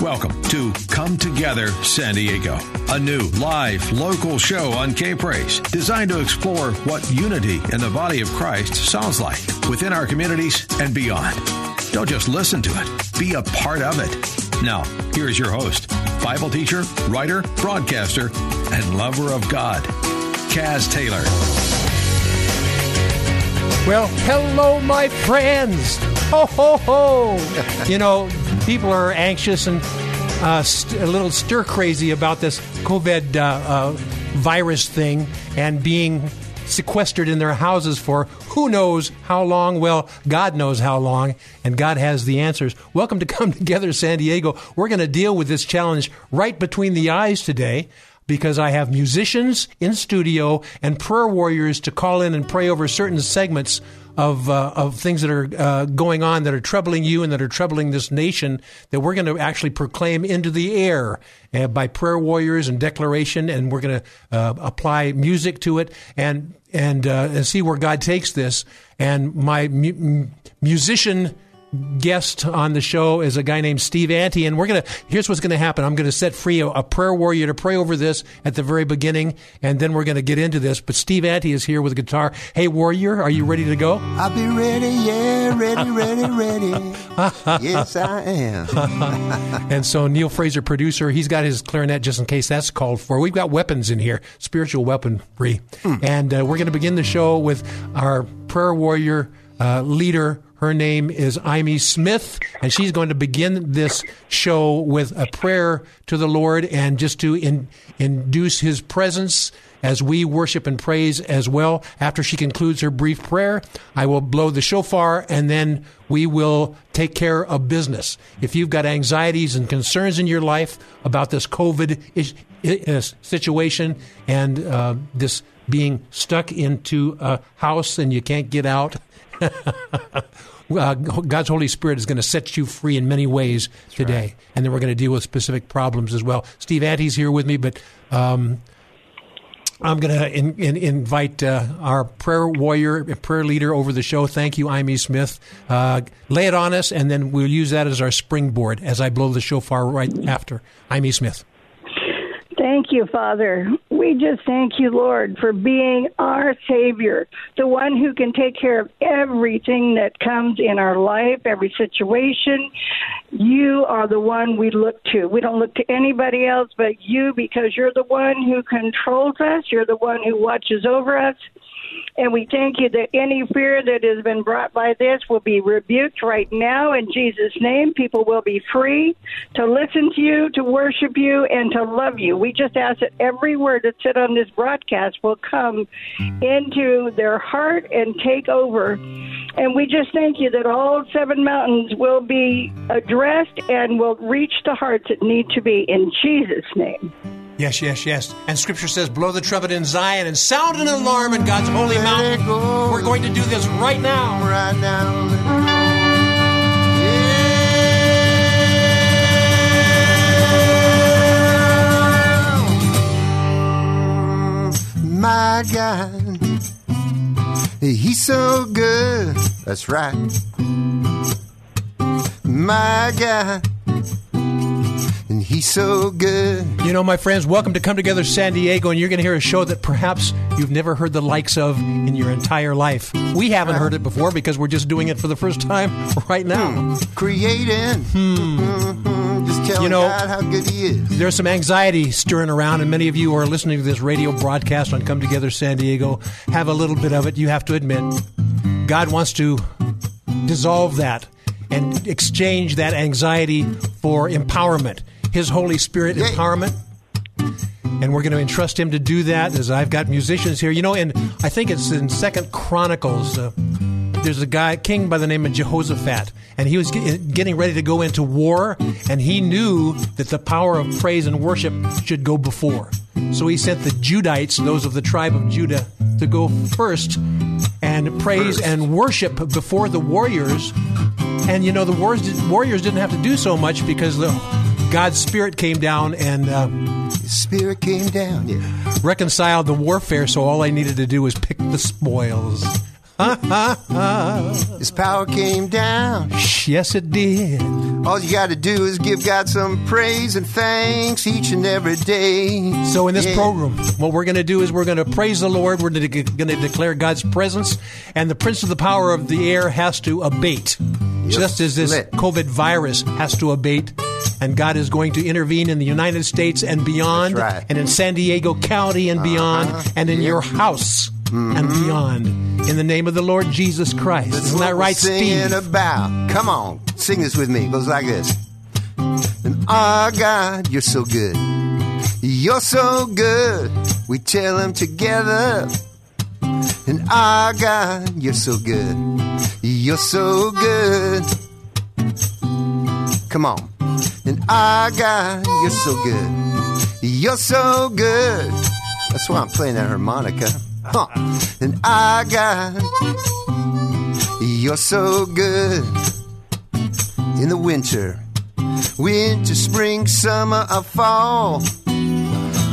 Welcome to Come Together San Diego, a new live local show on K Praise designed to explore what unity in the body of Christ sounds like within our communities and beyond. Don't just listen to it, be a part of it. Now, here's your host, Bible teacher, writer, broadcaster, and lover of God, Kaz Taylor. Well, hello, my friends. Ho, ho, ho. you know, people are anxious and uh, st- a little stir crazy about this COVID uh, uh, virus thing and being sequestered in their houses for who knows how long. Well, God knows how long, and God has the answers. Welcome to Come Together San Diego. We're going to deal with this challenge right between the eyes today because I have musicians in studio and prayer warriors to call in and pray over certain segments of uh, of things that are uh, going on that are troubling you and that are troubling this nation that we're going to actually proclaim into the air uh, by prayer warriors and declaration, and we're going to uh, apply music to it and and uh, and see where God takes this. And my mu- musician guest on the show is a guy named Steve Ante, and we're gonna. Here's what's gonna happen. I'm gonna set free a, a, prayer warrior to pray over this at the very beginning, and then we're gonna get into this. But Steve Ante is here with a guitar. Hey, warrior, are you ready to go? I'll be ready. Yeah, ready, ready, ready. yes, I am. and so Neil Fraser, producer, he's got his clarinet just in case that's called for. We've got weapons in here, spiritual weaponry, mm. and uh, we're gonna begin the show with our prayer warrior uh, leader her name is Amy Smith, and she's going to begin this show with a prayer to the Lord and just to in, induce His presence as we worship and praise as well. After she concludes her brief prayer, I will blow the shofar and then we will take care of business. If you've got anxieties and concerns in your life about this COVID situation and uh, this being stuck into a house and you can't get out, uh, God's Holy Spirit is going to set you free in many ways That's today. Right. And then we're going to deal with specific problems as well. Steve Ante's here with me, but um, I'm going to in, in, invite uh, our prayer warrior, prayer leader over the show. Thank you, Amy Smith. Uh, lay it on us, and then we'll use that as our springboard as I blow the shofar right after. Amy Smith. Thank you, Father. We just thank you, Lord, for being our Savior, the one who can take care of everything that comes in our life, every situation. You are the one we look to. We don't look to anybody else but you because you're the one who controls us, you're the one who watches over us. And we thank you that any fear that has been brought by this will be rebuked right now in Jesus' name. People will be free to listen to you, to worship you, and to love you. We just ask that every word that's said on this broadcast will come into their heart and take over. And we just thank you that all seven mountains will be addressed and will reach the hearts that need to be in Jesus' name. Yes, yes, yes. And Scripture says, blow the trumpet in Zion and sound an alarm in God's holy mountain. We're going to do this right now. Right now. My God, He's so good. That's right. My God and he's so good. You know, my friends, welcome to Come Together San Diego, and you're going to hear a show that perhaps you've never heard the likes of in your entire life. We haven't heard it before because we're just doing it for the first time right now. Hmm. Creating. Hmm. Mm-hmm. Just telling you know, God how good he is. There's some anxiety stirring around, and many of you who are listening to this radio broadcast on Come Together San Diego have a little bit of it. You have to admit. God wants to dissolve that and exchange that anxiety for empowerment. His Holy Spirit empowerment. And we're going to entrust him to do that as I've got musicians here. You know, and I think it's in Second Chronicles. Uh, there's a guy, king by the name of Jehoshaphat, and he was getting ready to go into war, and he knew that the power of praise and worship should go before. So he sent the Judites, those of the tribe of Judah, to go first and praise and worship before the warriors. And you know, the warriors didn't have to do so much because the, God's Spirit came down and uh, Spirit came down, yeah. reconciled the warfare, so all I needed to do was pick the spoils. His power came down. Yes, it did. All you got to do is give God some praise and thanks each and every day. So, in this Yeah. program, what we're going to do is we're going to praise the Lord. We're going to declare God's presence, and the prince of the power of the air has to abate, just as this lit. COVID virus has to abate. And God is going to intervene in the United States and beyond, right. Uh-huh. and in San Diego County and uh-huh. beyond, and in your house and mm-hmm. beyond. In the name of the Lord Jesus Christ. That's Isn't that right, singing Steve? about. Come on, sing this with me. It goes like this. And our God, you're so good. You're so good. We tell him together. And our God, you're so good. You're so good. Come on. And I got, you're so good. You're so good. That's why I'm playing that harmonica. Huh. And I got, you're so good in the winter, winter, spring, summer, or fall.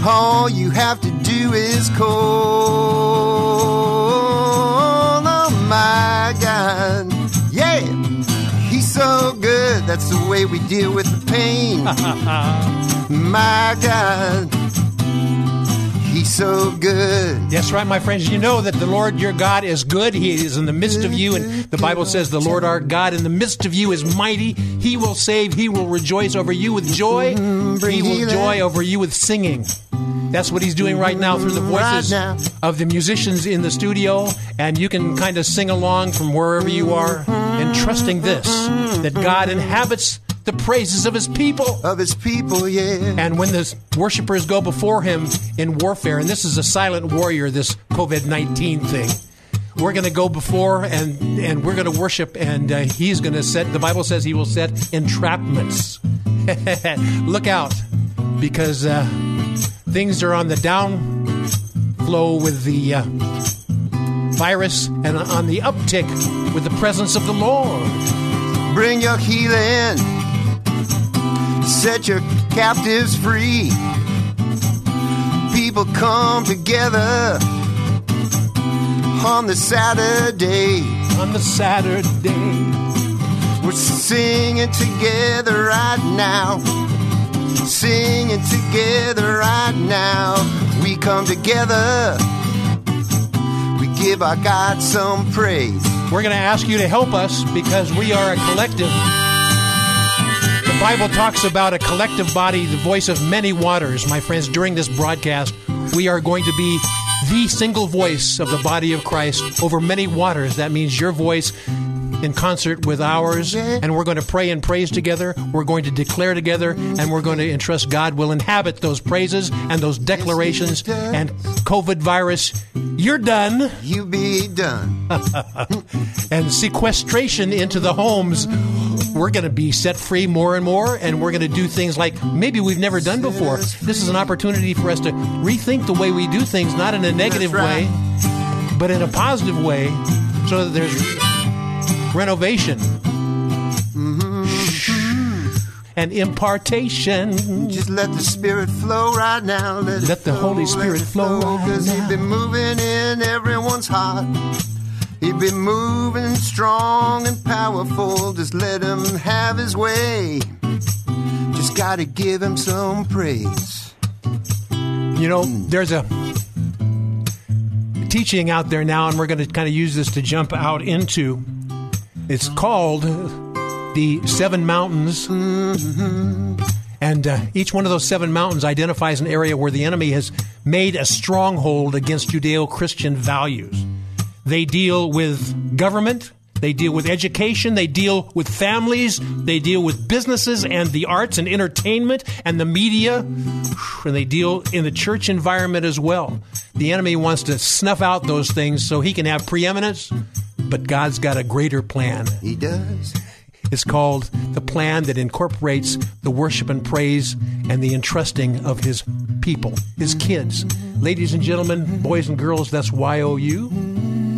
All you have to do is call. Oh my God, That's the way we deal with the pain. my God, He's so good. That's right, my friends. You know that the Lord your God is good. He is in the midst of you. And the Bible says the Lord our God in the midst of you is mighty. He will save. He will rejoice over you with joy. Mm, he will joy over you with singing. That's what he's doing right now through the voices Right of the musicians in the studio. And you can kind of sing along from wherever you are and trusting this that God inhabits the praises of his people. Of his people, yeah. And when the worshipers go before him in warfare, and this is a silent warrior, this COVID 19 thing, we're going to go before and, and we're going to worship, and uh, he's going to set, the Bible says he will set entrapments. Look out, because uh, things are on the down flow with the uh, virus and on the uptick with the presence of the Lord. Bring your healing. Set your captives free. People come together on the Saturday. On the Saturday, We're singing together right now. Singing together right now. We come together. We give our God some praise. We're going to ask you to help us because we are a collective. The Bible talks about a collective body, the voice of many waters. My friends, during this broadcast, we are going to be the single voice of the body of Christ over many waters. That means your voice in concert with ours, and we're going to pray and praise together. We're going to declare together, and we're going to entrust God will inhabit those praises and those declarations. And COVID virus, you're done You be done. and sequestration into the homes, we're going to be set free more and more, and we're going to do things like maybe we've never done before. This is an opportunity for us to rethink the way we do things, not in a negative right. way, but in a positive way, so that there's renovation mm-hmm. and impartation. Just let the Spirit flow right now. Let, Let the flow, Holy Spirit it flow right Cause now. He's been moving in everyone's heart. He's been moving strong and powerful. Just let him have his way. Just gotta give him some praise. You know, there's a teaching out there now, and we're going to kind of use this to jump out into. It's called the Seven Mountains. And uh, each one of those seven mountains identifies an area where the enemy has made a stronghold against Judeo Christian values. They deal with government, they deal with education, they deal with families, they deal with businesses and the arts and entertainment and the media, and they deal in the church environment as well. The enemy wants to snuff out those things so he can have preeminence, but God's got a greater plan. He does. It's called the plan that incorporates the worship and praise and the entrusting of His people, His kids. Ladies and gentlemen, boys and girls, that's YOU.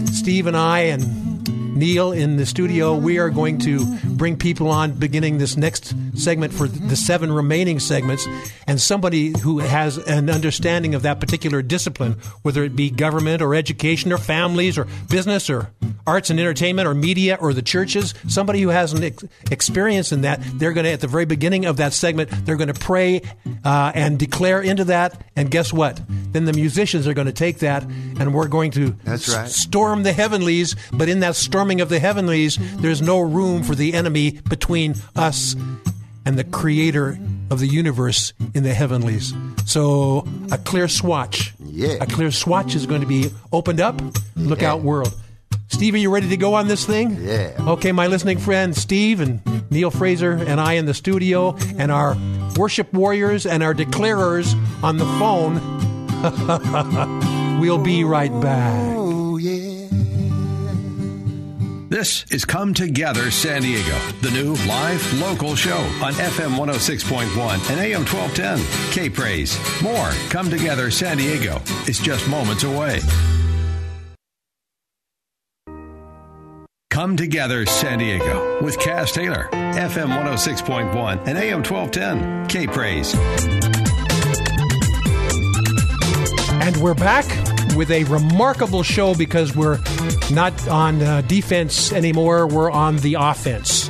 Steve and I and Neil in the studio. We are going to bring people on beginning this next segment for the seven remaining segments, and somebody who has an understanding of that particular discipline, whether it be government or education or families or business or arts and entertainment or media or the churches, somebody who has an ex- experience in that, they're going to, at the very beginning of that segment, they're going to pray uh, and declare into that. And guess what? Then the musicians are going to take that and we're going to That's right. s- storm the heavenlies. But in that storming of the heavenlies, there's no room for the enemy between us and the creator of the universe in the heavenlies. So a clear swatch. Yeah. A clear swatch is going to be opened up. Look out, world. Steve, are you ready to go on this thing? Yeah. Okay, my listening friend Steve and Neil Fraser and I in the studio, and our worship warriors and our declarers on the phone. we'll be right back. This is Come Together San Diego, the new live local show on FM 106.1 and AM 1210. K Praise. More Come Together San Diego is just moments away. Come Together San Diego with Kaz Taylor, FM 106.1 and AM 1210. K Praise. And we're back with a remarkable show because we're not on uh, defense anymore, we're on the offense.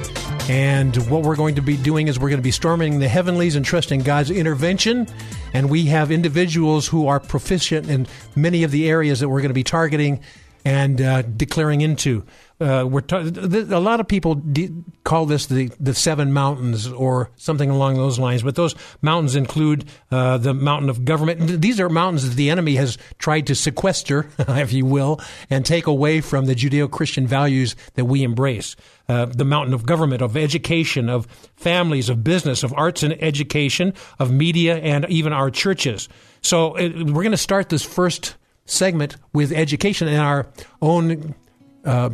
And what we're going to be doing is we're going to be storming the heavenlies and trusting God's intervention. And we have individuals who are proficient in many of the areas that we're going to be targeting and uh, declaring into. Uh, we're th- a lot of people de- call this the, the seven mountains or something along those lines, but those mountains include uh, the mountain of government. Th- These are mountains that the enemy has tried to sequester, if you will, and take away from the Judeo Christian values that we embrace. Uh, the mountain of government, of education, of families, of business, of arts and education, of media, and even our churches. So uh, we're going to start this first segment with education and our own uh,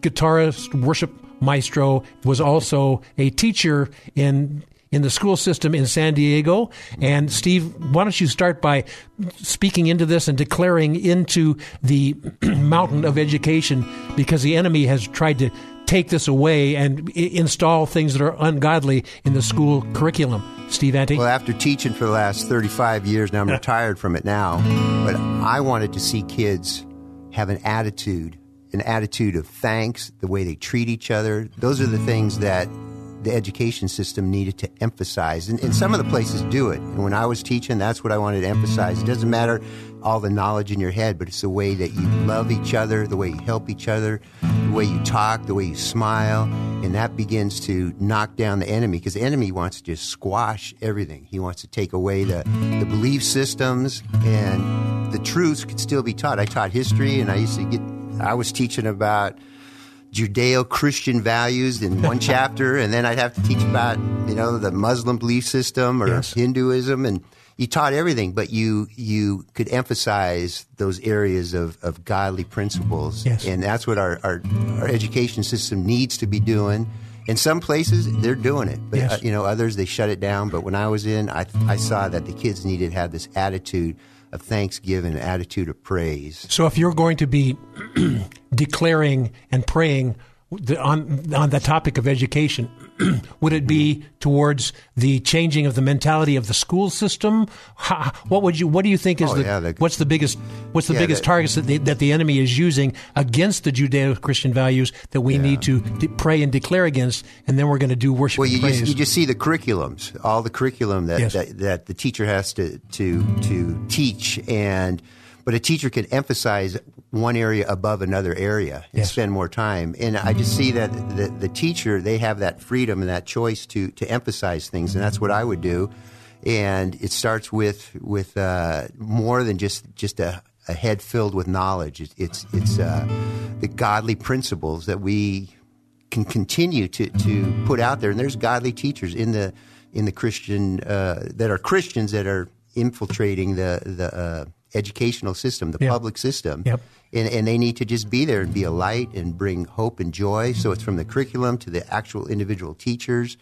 guitarist, worship maestro, was also a teacher in in the school system in San Diego. And Steve, why don't you start by speaking into this and declaring into the mountain of education because the enemy has tried to take this away and I- install things that are ungodly in the school curriculum. Steve Ante? Well, after teaching for the last 35 years, now I'm retired from it now, but I wanted to see kids have an attitude, an attitude of thanks, the way they treat each other. Those are the things that the education system needed to emphasize. And, and some of the places do it. And when I was teaching, that's what I wanted to emphasize. It doesn't matter all the knowledge in your head, but it's the way that you love each other, the way you help each other, the way you talk, the way you smile. And that begins to knock down the enemy because the enemy wants to just squash everything. He wants to take away the, the belief systems and the truths could still be taught. I taught history and I used to get, I was teaching about Judeo Christian values in one chapter, and then I'd have to teach about you know the Muslim belief system or Yes. Hinduism, and you taught everything, but you you could emphasize those areas of, of godly principles, Yes. and that's what our, our our education system needs to be doing. In some places, they're doing it, but Yes. uh, you know others they shut it down. But when I was in, I I saw that the kids needed to have this attitude of thanksgiving, an attitude of praise. So if you're going to be declaring and praying the, on on the topic of education, would it be towards the changing of the mentality of the school system? How, what would you What do you think is Oh, the, yeah, the- what's the biggest What's the Yeah, biggest the- targets that the, that the enemy is using against the Judeo-Christian values that we need to de- pray and declare against, and then we're going to do worship Well, you just, you just see the curriculums, all the curriculum that, Yes. that, that the teacher has to, to, to teach. And, but a teacher can emphasize one area above another area and Yes. spend more time. And I just see that the, the teacher, they have that freedom and that choice to, to emphasize things. And that's what I would do. And it starts with, with uh, more than just, just a, a head filled with knowledge. It's, it's, it's uh, the godly principles that we can continue to, to put out there. And there's godly teachers in the in the Christian uh, that are Christians that are infiltrating the the uh, educational system, the Yep. public system. Yep. And, and they need to just be there and be a light and bring hope and joy. So it's from the curriculum to the actual individual teachers,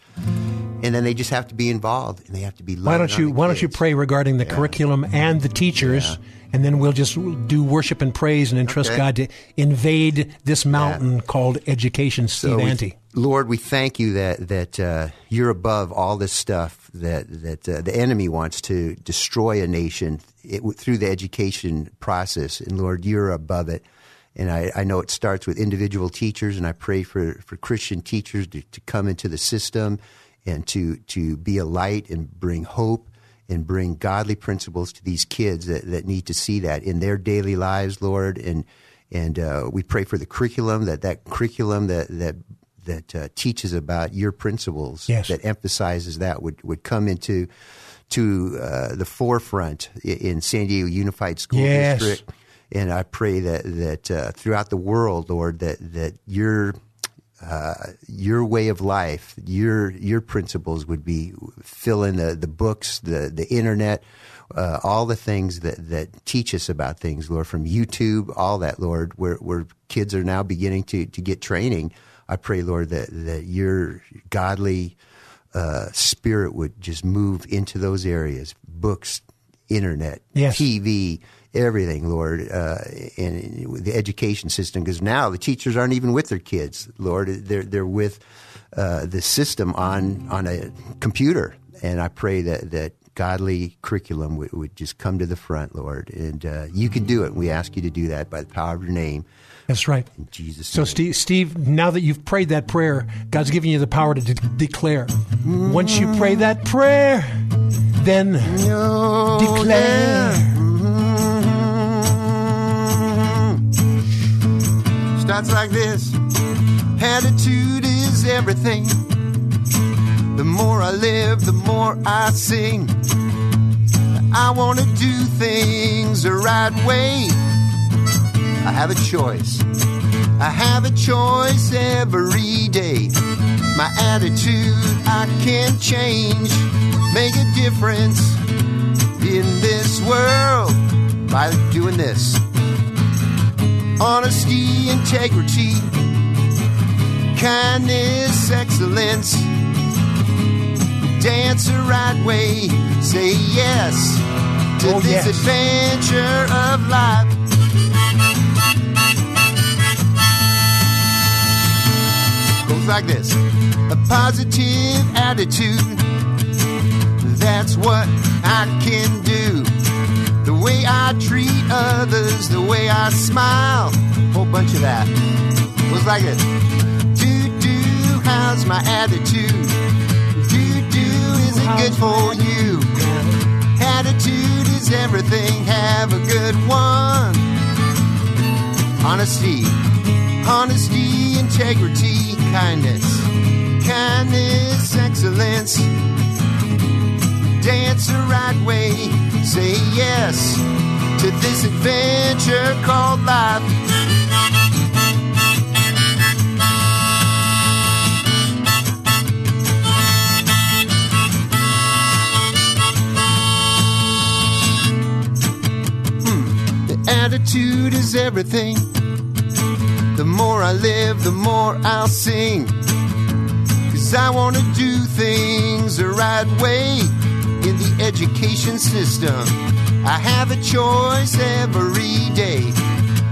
and then they just have to be involved and they have to be. Why don't on you Why don't you pray regarding the curriculum and the teachers, and then we'll just do worship and praise and entrust Okay. God to invade this mountain called education. Steve So Ante. Lord, we thank you that that uh, you're above all this stuff that that uh, the enemy wants to destroy a nation it, through the education process, and Lord, you're above it. And I, I know it starts with individual teachers, and I pray for, for Christian teachers to, to come into the system and to to be a light and bring hope and bring godly principles to these kids that, that need to see that in their daily lives, Lord. And and uh, we pray for the curriculum that that curriculum that that that uh, teaches about your principles Yes. that emphasizes that would would come into to uh, the forefront in San Diego Unified School Yes. District. And I pray that that uh, throughout the world, Lord, that that your uh, your way of life, your your principles would be fill in the, the books, the the internet, uh, all the things that, that teach us about things, Lord, from YouTube, all that, Lord, where where kids are now beginning to, to get training. I pray, Lord, that that your godly uh, spirit would just move into those areas, books, internet, Yes. TV, everything, Lord, uh, and the education system. Because now the teachers aren't even with their kids, Lord. They're they're with uh, the system on on a computer, and I pray that that godly curriculum would, would just come to the front, Lord. And uh, you can do it. We ask you to do that by the power of your name, That's right. in Jesus. So, name. Steve, Steve, now that you've prayed that prayer, God's giving you the power to de- declare. Once you pray that prayer, then declare. Mhm. Starts like this Attitude is everything. The more I live, the more I sing. I want to do things the right way. I have a choice. I have a choice every day. My attitude I can change, make a difference in this world by doing this. Honesty, integrity, kindness, excellence. Dance the right way, say yes to Oh, this yes. adventure of life. Goes like this a positive attitude. That's what I can do. The way I treat others, the way I smile. Whole bunch of that. Goes like this. Do do, how's my attitude? Do do, is it good for you? Attitude is everything. Have a good one. Honesty, honesty, integrity, kindness, kindness, excellence. Dance the right way, say yes to this adventure called life. Hmm, the attitude is everything. More I live, the more I'll sing. Cause I want to do things the right way in the education system. I have a choice every day.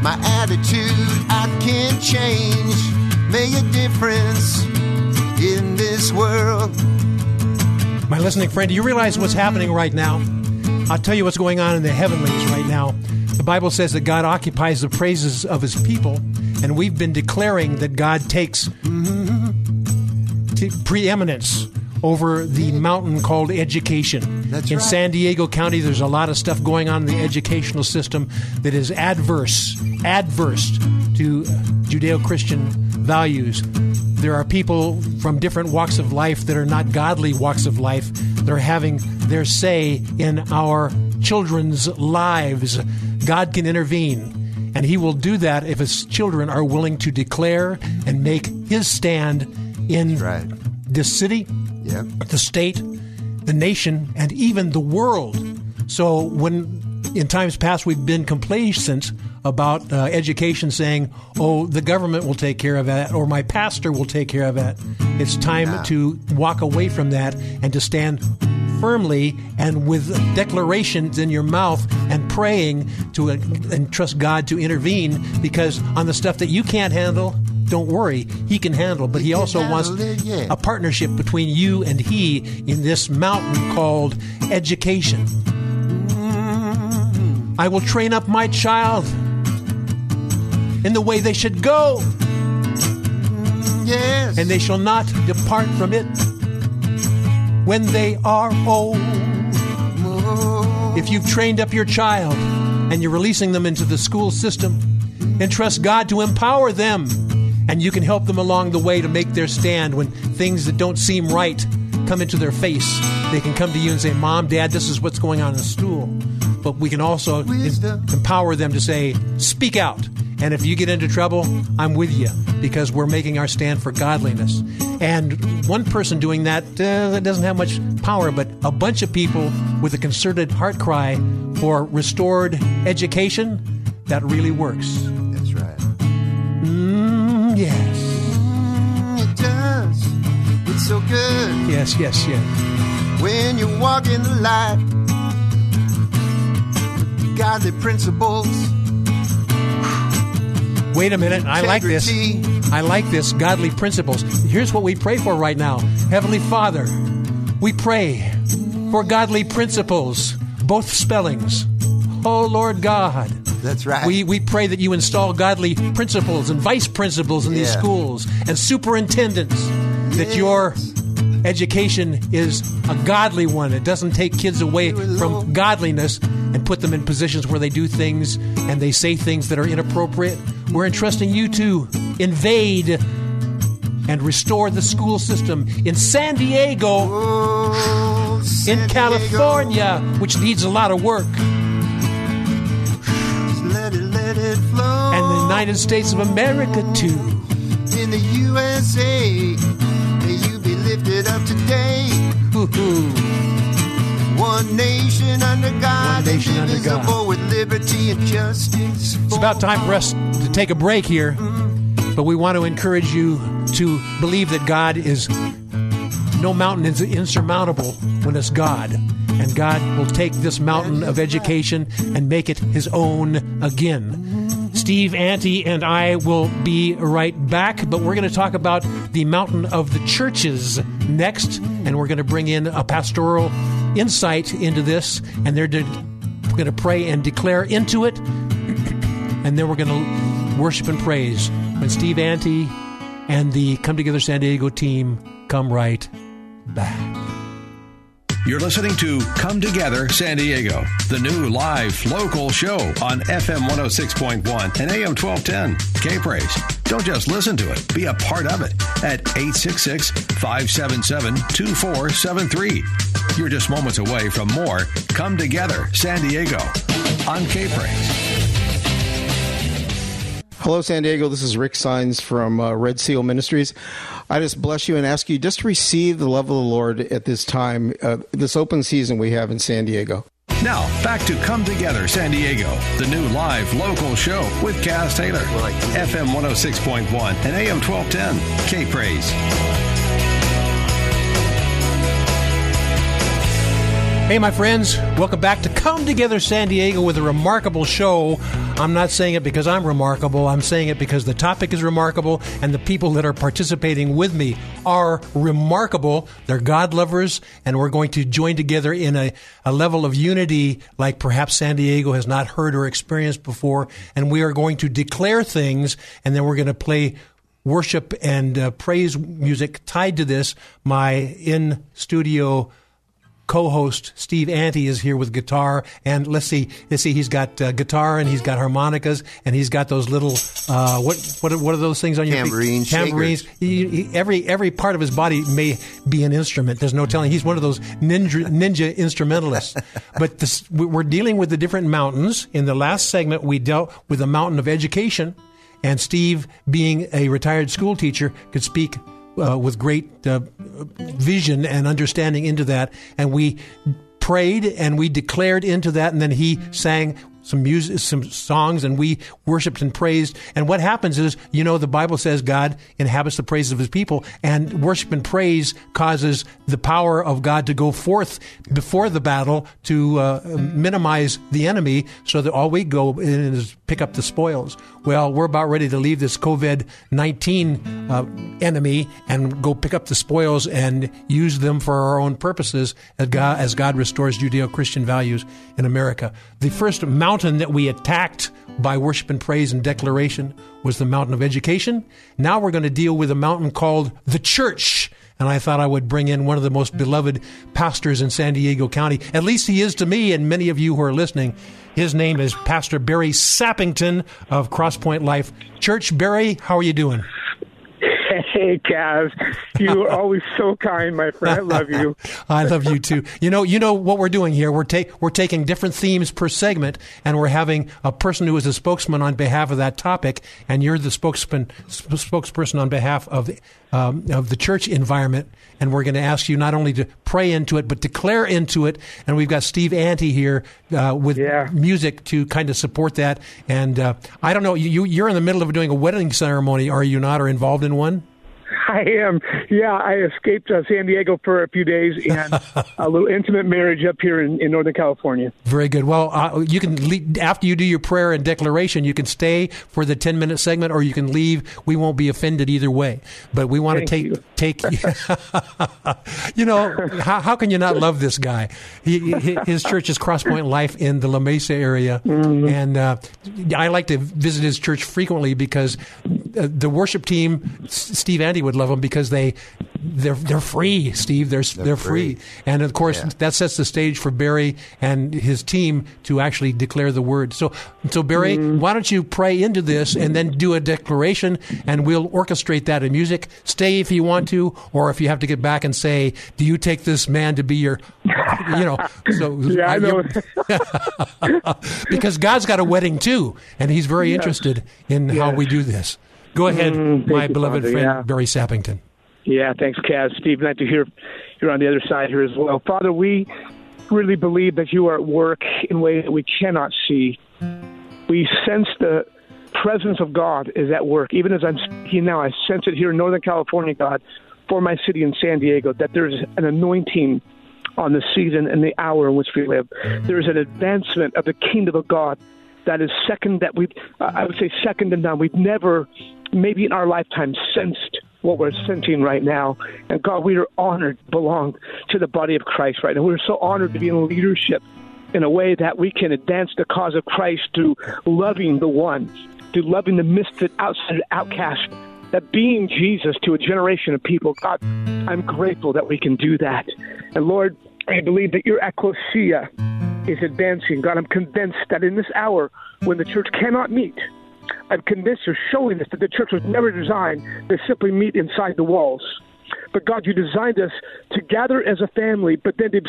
My attitude I can change, make a difference in this world. My listening friend, do you realize what's happening right now? I'll tell you what's going on in the heavenlies right now. The Bible says that God occupies the praises of his people, and we've been declaring that God takes preeminence over the mountain called education. That's in right. San Diego County, there's a lot of stuff going on in the educational system that is adverse, adverse to Judeo Christian values. There are people from different walks of life that are not godly walks of life. They're having their say in our children's lives. God can intervene, and He will do that if His children are willing to declare and make His stand in right. this city, Yep. the state, the nation, and even the world. So when in times past, we've been complacent about uh, education, saying, "Oh, the government will take care of that," or "My pastor will take care of that." It's time Yeah. to walk away from that and to stand firmly and with declarations in your mouth and praying to and trust God to intervene. Because on the stuff that you can't handle, don't worry, He can handle. But He can also wants it, yeah. a partnership between you and He in this mountain called education. I will train up my child in the way they should go, Yes. and they shall not depart from it when they are old. If you've trained up your child and you're releasing them into the school system, entrust God to empower them, and you can help them along the way to make their stand when things that don't seem right come into their face. They can come to you and say, Mom, Dad, this is what's going on in the school. But we can also em- empower them to say, Speak out. And if you get into trouble, I'm with you because we're making our stand for godliness. And one person doing that, uh, that doesn't have much power, but a bunch of people with a concerted heart cry for restored education, that really works. That's right. Mm, yes. Mm, it does. It's so good Yes, yes, yes. when you walk in the light. Godly principles. Wait a minute. I like this. I like this. Godly principles. Here's what we pray for right now Heavenly Father, we pray for godly principles, both spellings. Oh, Lord God. That's right. We, we pray that you install godly principles and vice principals in these schools and superintendents, that your education is a godly one. It doesn't take kids away from godliness and put them in positions where they do things and they say things that are inappropriate. We're entrusting you to invade and restore the school system in San Diego, Oh, San in Diego. California, which needs a lot of work, Let it, let it flow. and the United States of America, too. in the USA. May you be lifted up today. Hoo-hoo. One nation under God, One nation under God. with liberty and justice. It's about time for us to take a break here, but we want to encourage you to believe that God is no mountain is insurmountable when it's God. And God will take this mountain of education and make it his own again. Steve Ante and I will be right back, but we're going to talk about the mountain of the churches next, and we're going to bring in a pastoral insight into this, and they're de- going to pray and declare into it and then we're going to worship and praise when Steve Ante and the Come Together San Diego team come right back. You're listening to Come Together San Diego, the new live local show on FM 106.1 and AM 1210. K Praise. Don't just listen to it, be a part of it at 866 577 2473. You're just moments away from more Come Together San Diego on K Praise. Hello, San Diego. This is Rick Signs from uh, Red Seal Ministries. I just bless you and ask you just to receive the love of the Lord at this time, uh, this open season we have in San Diego. Now, back to Come Together San Diego, the new live local show with Kaz Taylor. FM 106.1 and AM 1210. K Praise. Hey, my friends, welcome back to Come Together San Diego with a remarkable show. I'm not saying it because I'm remarkable, I'm saying it because the topic is remarkable and the people that are participating with me are remarkable. They're God lovers, and we're going to join together in a, a level of unity like perhaps San Diego has not heard or experienced before. And we are going to declare things, and then we're going to play worship and uh, praise music tied to this. My in studio co-host Steve Ante is here with guitar, and let's see, let's see, he's got uh, guitar and he's got harmonicas and he's got those little uh, what what are, what are those things on your Tambourines, feet? Tambourines. He, he, every every part of his body may be an instrument. There's no telling. He's one of those ninja ninja instrumentalists. but this, we- we're dealing with the different mountains. In the last segment, we dealt with the mountain of education, and Steve, being a retired school teacher, could speak uh, with great uh, vision and understanding into that. And we prayed and we declared into that, and then he sang some music, some songs, and we worshiped and praised. And what happens is, you know, the Bible says God inhabits the praises of his people, and worship and praise causes the power of God to go forth before the battle to uh, minimize the enemy so that all we go in is pick up the spoils. Well, we're about ready to leave this COVID 19 uh, enemy and go pick up the spoils and use them for our own purposes as God, as God restores Judeo Christian values in America. The first mountain that we attacked by worship and praise and declaration was the mountain of education. Now we're going to deal with a mountain called the church. And I thought I would bring in one of the most beloved pastors in San Diego County. At least he is to me and many of you who are listening. His name is Pastor Barry Sappington of Crosspoint Life Church. Barry, how are you doing? Hey, Kaz, you are always so kind, my friend. I love you. I love you too. You know, you know what we're doing here. We're ta- we're taking different themes per segment, and we're having a person who is a spokesman on behalf of that topic, and you're the spokesman spokesperson on behalf of the, um, of the church environment. And we're going to ask you not only to pray into it, but declare into it. And we've got Steve Ante here uh, with Yeah. music to kind of support that. And uh, I don't know, you you're in the middle of doing a wedding ceremony, are you not, or involved in one? I am. Yeah, I escaped uh, San Diego for a few days and a little intimate marriage up here in, in Northern California. Very good. Well, uh, you can leave, after you do your prayer and declaration, you can stay for the ten minute segment, or you can leave. We won't be offended either way. But we want to take you. take. you know, how, how can you not love this guy? He, he, his church is Crosspoint Life in the La Mesa area, Mm-hmm. and uh, I like to visit his church frequently because uh, the worship team, S- Steve Ante would love them because they they're they're free. Steve, they're they're, free. free. and of course Yeah. that sets the stage for Barry and his team to actually declare the word. So, so Barry, why don't you pray into this and then do a declaration, and we'll orchestrate that in music. Stay if you want to, or if you have to get back and say, "Do you take this man to be your," you know? So Yeah, I know. because God's got a wedding too, and He's very interested in how we do this. Go ahead, Mm, my beloved Father. friend Yeah. Barry Sappington. Yeah, thanks, Kaz. Steve, nice to hear you're on the other side here as well. Father, we really believe that you are at work in ways that we cannot see. We sense the presence of God is at work. Even as I'm speaking now, I sense it here in Northern California, God, for my city in San Diego, that there's an anointing on the season and the hour in which we live. There's an advancement of the kingdom of God that is second that we uh, I would say second to none. We've never maybe in our lifetime sensed what we're sensing right now. And God, we are honored to belong to the body of Christ right now. We're so honored to be in leadership in a way that we can advance the cause of Christ through loving the one, through loving the misfit, outside, outcast, that being Jesus to a generation of people. God, I'm grateful that we can do that. And Lord, I believe that your ecclesia is advancing. God, I'm convinced that in this hour when the church cannot meet, I'm convinced you're showing us that the church was never designed to simply meet inside the walls. But God, you designed us to gather as a family, but then to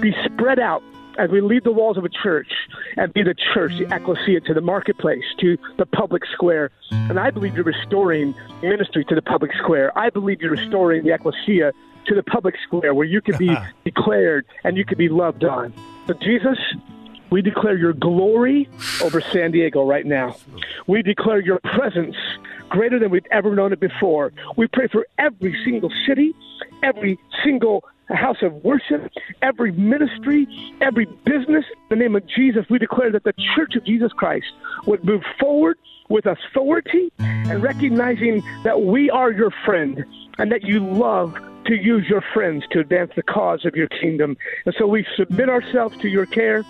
be spread out as we leave the walls of a church and be the church, the ecclesia, to the marketplace, to the public square. And I believe you're restoring ministry to the public square. I believe you're restoring the ecclesia to the public square where you can be declared and you can be loved on. But Jesus, we declare your glory over San Diego right now. We declare your presence greater than we've ever known it before. We pray for every single city, every single house of worship, every ministry, every business. In the name of Jesus, we declare that the Church of Jesus Christ would move forward with authority and recognizing that we are your friend and that you love to use your friends to advance the cause of your kingdom. And so we submit ourselves to your care,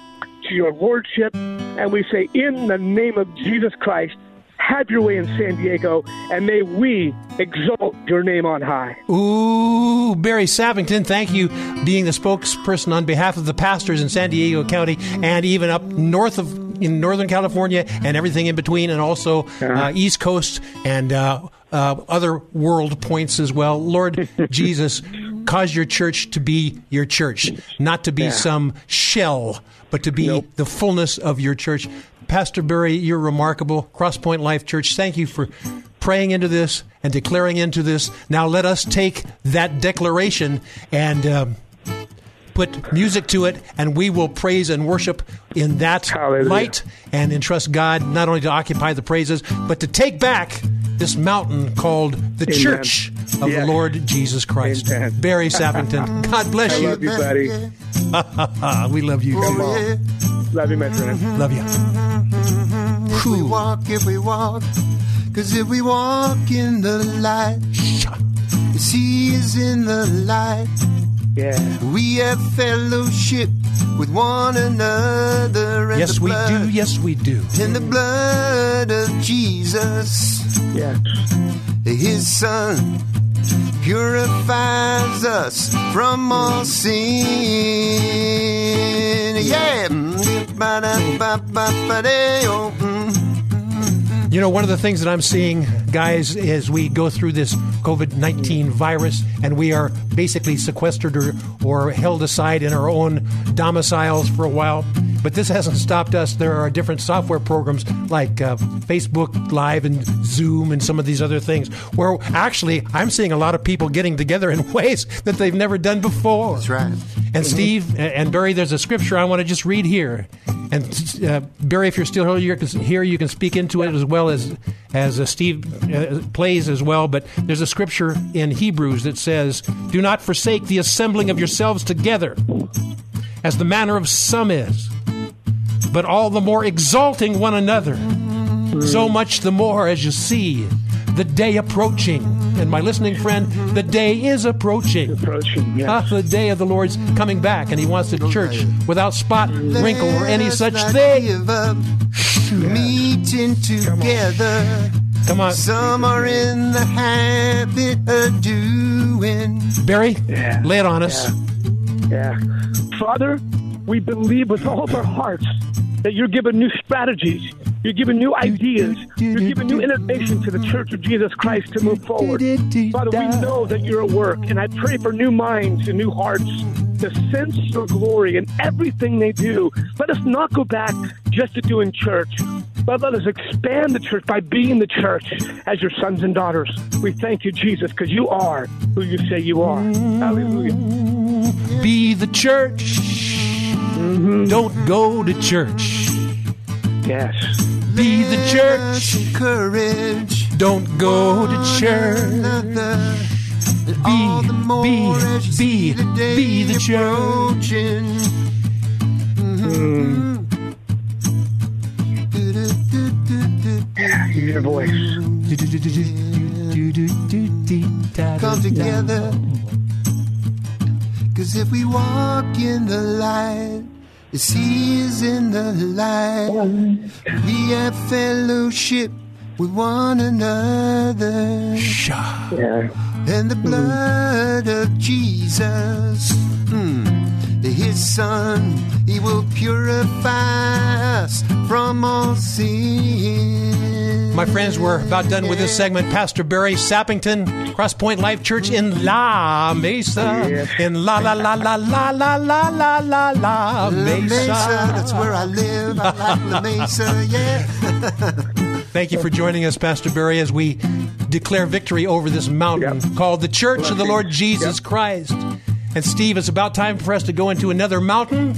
to your lordship, and we say, in the name of Jesus Christ, have your way in San Diego, and may we exalt your name on high. Ooh, Barry Sappington, thank you being the spokesperson on behalf of the pastors in San Diego County and even up north of in Northern California and everything in between, and also uh, East Coast and uh, uh, other world points as well. Lord Jesus, cause your church to be your church, not to be some shell, but to be the fullness of your church. Pastor Barry, you're remarkable. Crosspoint Life Church, thank you for praying into this and declaring into this. Now let us take that declaration and um, put music to it, and we will praise and worship in that Hallelujah. light and entrust God not only to occupy the praises, but to take back this mountain called the Amen. Church of Yes. the Lord Jesus Christ. Amen. Barry Sappington, God bless I you. love you, buddy. we love you too. Yeah. Love you, my friend. Love you. If we walk, if we walk, cause if we walk in the light, as he is in the light, Yeah. we have fellowship with one another. And Yes, the we do. Yes, we do. In the blood of Jesus, Yeah. his son purifies us from all sin. Yeah. Mm, You know, one of the things that I'm seeing, guys, as we go through this COVID 19 virus and we are basically sequestered or, or held aside in our own domiciles for a while, but this hasn't stopped us. There are different software programs like uh, Facebook Live and Zoom and some of these other things where actually I'm seeing a lot of people getting together in ways that they've never done before. That's right. And Steve uh, and Barry, there's a scripture I want to just read here. And uh, Barry, if you're still here, here, you can speak into it as well as as uh, Steve uh, plays as well. But there's a scripture in Hebrews that says, "Do not forsake the assembling of yourselves together, as the manner of some is, but all the more exalting one another. So much the more as you see the day approaching." And my listening friend, the day is approaching. Approaching. Yeah. Ah, the day of the Lord's coming back, and He wants the church without spot, wrinkle, or any such thing. meeting together. Come on, Some are in the habit of doing. Barry, Yeah. lay it on us. Yeah. Father, we believe with all of our hearts that you're giving new strategies, you're giving new ideas, you're giving new innovation to the Church of Jesus Christ to move forward. Father, we know that you're at work, and I pray for new minds and new hearts to sense your glory in everything they do. Let us not go back just to doing church. But let us expand the church by being the church as your sons and daughters. We thank you, Jesus, because you are who you say you are. Hallelujah. Be the church. Mm-hmm. Don't go to church. Yes. Be the church. Courage. Don't go to church. Be, be, be, be the church. Yeah, use your voice. Come together. Cause if we walk in the light, as he is in the light, we have fellowship with one another. Yeah. And the blood of Jesus, hmm. Hmm, his son, he will purify us from all sin. My friends, we're about done with this segment. Pastor Barry Sappington, Crosspoint Life Church in La Mesa. Yes. In La La La La La La La La La La Mesa. that's where I live. I like La Mesa, yeah. Thank you for joining us, Pastor Barry, as we declare victory over this mountain called the Church of the Lord Jesus Christ. And Steve, it's about time for us to go into another mountain.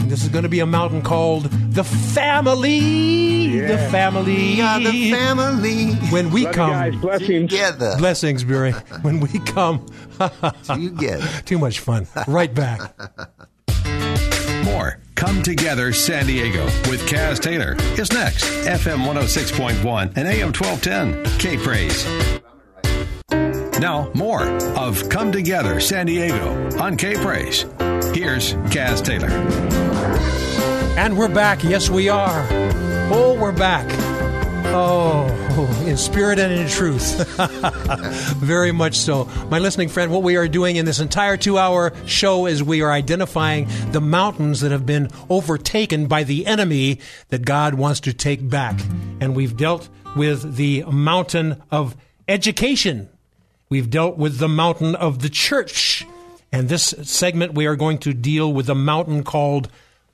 And this is going to be a mountain called the family. The family. We are the family When we Love come, guys. Blessings. together. blessings, Barry. When we come, Together. too much fun. Right back. More Come Together San Diego with Kaz Taylor is next. FM 106.1 and AM 1210. K Praise. Now, more of Come Together San Diego on K Praise. Here's Kaz Taylor. And we're back. Yes, we are. Oh, we're back. Oh, in spirit and in truth. Very much so. My listening friend, what we are doing in this entire two hour show is we are identifying the mountains that have been overtaken by the enemy that God wants to take back. And we've dealt with the mountain of education, we've dealt with the mountain of the church. And this segment, we are going to deal with the mountain called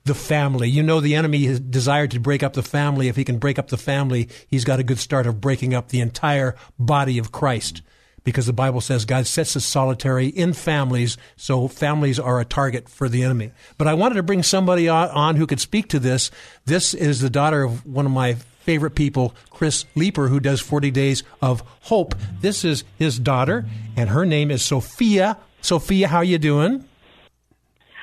the family. You know, the enemy has desired to break up the family. If he can break up the family, he's got a good start of breaking up the entire body of Christ. because the Bible says God sets us solitary in families, so families are a target for the enemy. But I wanted to bring somebody on who could speak to this. This is the daughter of one of my favorite people, Chris Leeper, who does 40 Days of Hope. This is his daughter, and her name is Sophia. Sophia, how you doing?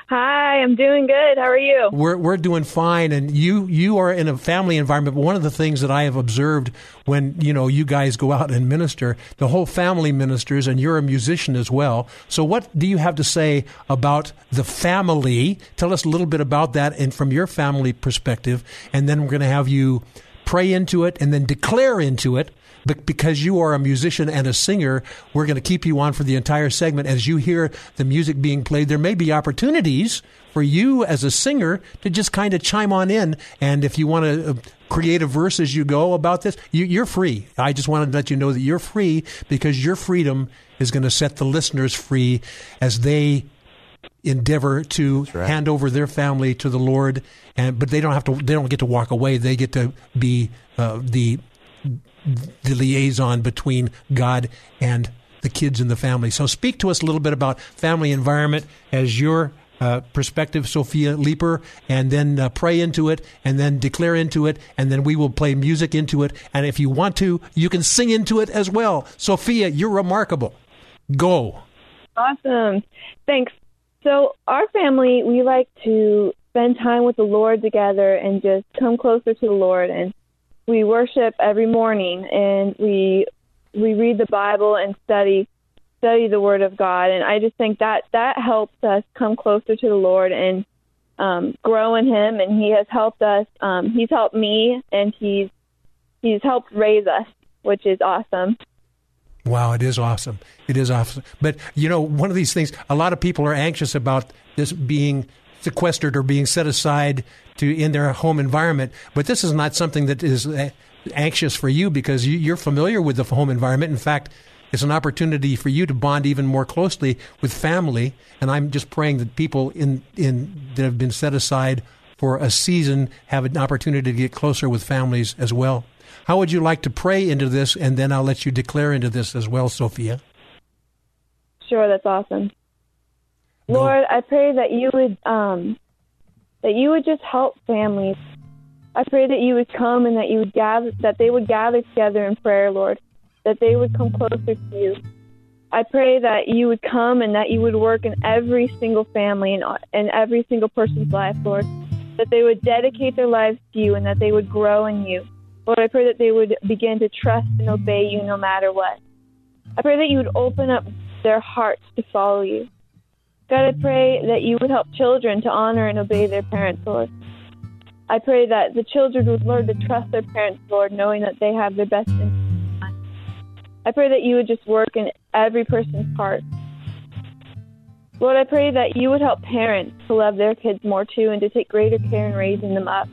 Hi, I'm doing good. How are you? We're we're doing fine, and you you are in a family environment. But one of the things that I have observed when you know you guys go out and minister, the whole family ministers, and you're a musician as well. So, what do you have to say about the family? Tell us a little bit about that, and from your family perspective, and then we're going to have you pray into it and then declare into it but because you are a musician and a singer, we're going to keep you on for the entire segment. As you hear the music being played, there may be opportunities for you as a singer to just kind of chime on in. And if you want to uh, create a verse as you go about this, you, are free. I just wanted to let you know that you're free because your freedom is going to set the listeners free as they endeavor to right. hand over their family to the Lord, and but they don't have to. They don't get to walk away. They get to be uh, the the liaison between God and the kids in the family. So, speak to us a little bit about family environment as your uh, perspective, Sophia Leeper, and then uh, pray into it, and then declare into it, and then we will play music into it. And if you want to, you can sing into it as well. Sophia, you're remarkable. Go. Awesome. Thanks. So, our family, we like to spend time with the Lord together and just come closer to the Lord. And we worship every morning and we we read the Bible and study study the Word of God, and I just think that that helps us come closer to the Lord and um, grow in Him. And He has helped us. Um, he's helped me, and He's He's helped raise us, which is awesome. Wow, it is awesome. It is awesome. But you know, one of these things, a lot of people are anxious about this being sequestered or being set aside to in their home environment. But this is not something that is uh, anxious for you because you, are familiar with the home environment. In fact, it's an opportunity for you to bond even more closely with family. And I'm just praying that people in in that have been set aside for a season have an opportunity to get closer with families as well. How would you like to pray into this, and then I'll let you declare into this as well, Sophia? Sure, that's awesome. Lord, I pray that you would um, that you would just help families. I pray that you would come and that you would gather that they would gather together in prayer, Lord, that they would come closer to you. I pray that you would come and that you would work in every single family and in every single person's life, Lord. That they would dedicate their lives to you and that they would grow in you. Lord, I pray that they would begin to trust and obey you no matter what. I pray that you would open up their hearts to follow you. God, I pray that you would help children to honor and obey their parents, Lord. I pray that the children would learn to trust their parents, Lord, knowing that they have their best interests in mind. I pray that you would just work in every person's heart. Lord, I pray that you would help parents to love their kids more too and to take greater care in raising them up,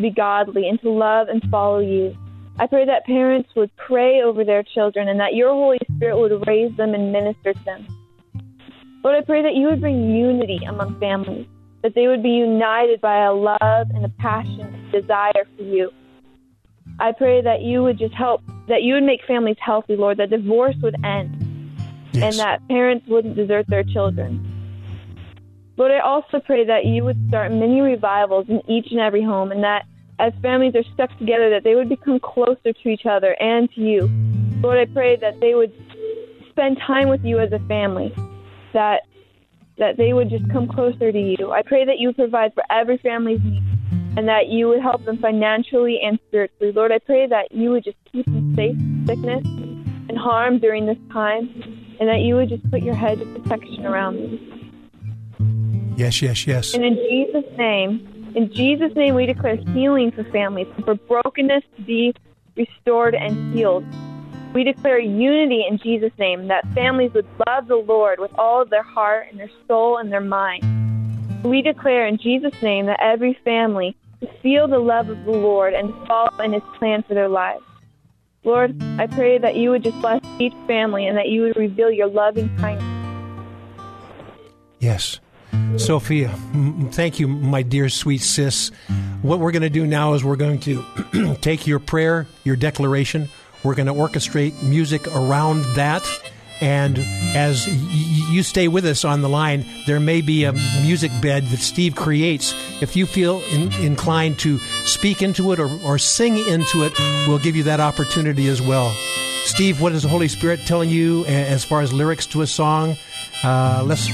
be godly, and to love and follow you. I pray that parents would pray over their children and that your Holy Spirit would raise them and minister to them. Lord, I pray that you would bring unity among families, that they would be united by a love and a passion and desire for you. I pray that you would just help, that you would make families healthy, Lord, that divorce would end, yes. and that parents wouldn't desert their children. Lord, I also pray that you would start many revivals in each and every home, and that as families are stuck together, that they would become closer to each other and to you. Lord, I pray that they would spend time with you as a family, that that they would just come closer to you. I pray that you provide for every family's needs and that you would help them financially and spiritually. Lord, I pray that you would just keep them safe from sickness and harm during this time and that you would just put your hedge of protection around them. Yes, yes, yes. And in Jesus' name, in Jesus' name, we declare healing for families, for brokenness to be restored and healed. We declare unity in Jesus' name, that families would love the Lord with all of their heart and their soul and their mind. We declare in Jesus' name that every family to feel the love of the Lord and follow in His plan for their lives. Lord, I pray that you would just bless each family and that you would reveal your loving kindness. Yes. Sophia, thank you, my dear sweet sis. What we're going to do now is we're going to take your prayer, your declaration, we're going to orchestrate music around that. And as y- you stay with us on the line, there may be a music bed that Steve creates. If you feel in, inclined to speak into it or, or sing into it, we'll give you that opportunity as well. Steve, what is the Holy Spirit telling you as far as lyrics to a song? Uh, let's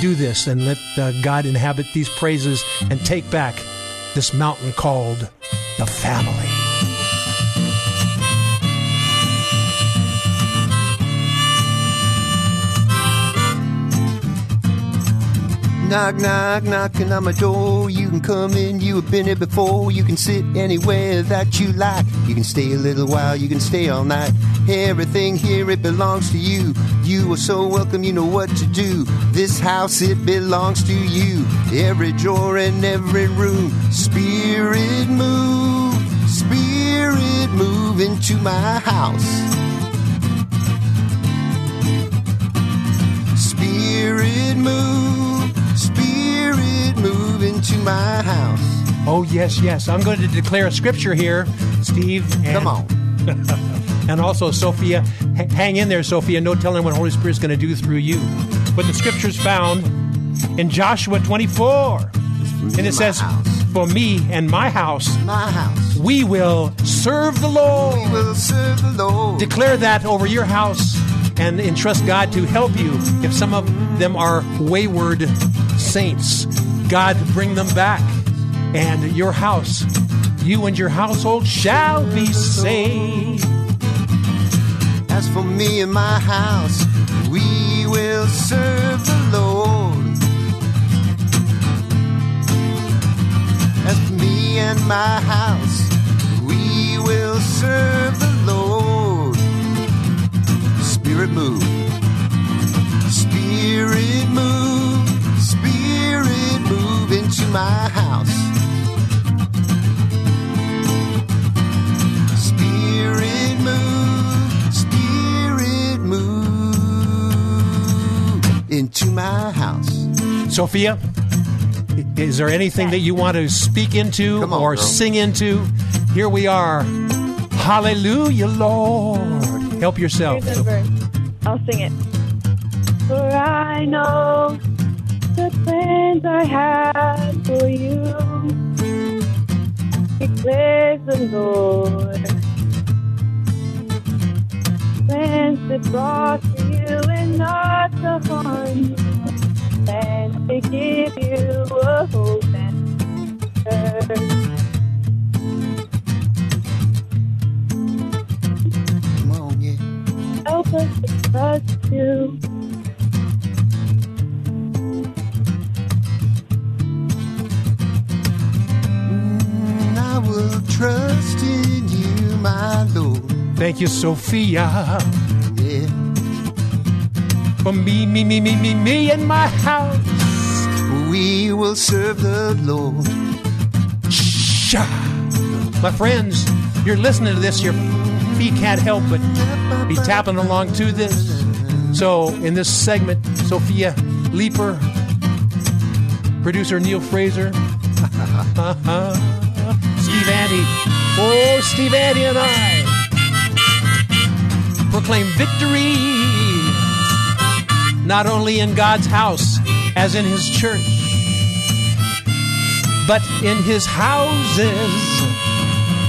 do this and let uh, God inhabit these praises and take back this mountain called the family. Knock, knock, knocking on my door. You can come in, you have been here before. You can sit anywhere that you like. You can stay a little while, you can stay all night. Everything here, it belongs to you. You are so welcome, you know what to do. This house, it belongs to you. Every drawer and every room. Spirit move, spirit move into my house. Spirit move, spirit move into my house. Oh, yes, yes. I'm going to declare a scripture here, Steve. And, Come on. and also, Sophia, h- hang in there, Sophia. No telling what Holy Spirit's going to do through you. But the scripture's found in Joshua 24. And it says, For me and my house, My house. we will serve the Lord. We will serve the Lord. Declare that over your house and entrust God to help you. If some of them are wayward saints, God bring them back. And your house, you and your household shall be saved. As for me and my house, we will serve the Lord. As for me and my house, we will serve the Lord. Spirit move. Spirit move. Spirit move into my house. My house. Sophia, is there anything that you want to speak into on, or girl. sing into? Here we are. Hallelujah, Lord. Help yourself. Here's the verse. I'll sing it. For I know the plans I have for you, declares the Lord. Plans to prosper you and not to harm you, plans to give you a hope and future. Come on, yeah. Help us to trust you. Mm, I will trust in you, my Lord. Thank you, Sophia. For me, me, me, me, me, me, and my house. We will serve the Lord. Sha. My friends, you're listening to this, your feet can't help but be tapping along to this. So, in this segment, Sophia Leeper, producer Neil Fraser, Steve Ante, oh, Steve Ante and I proclaim victory not only in God's house as in his church, but in his houses.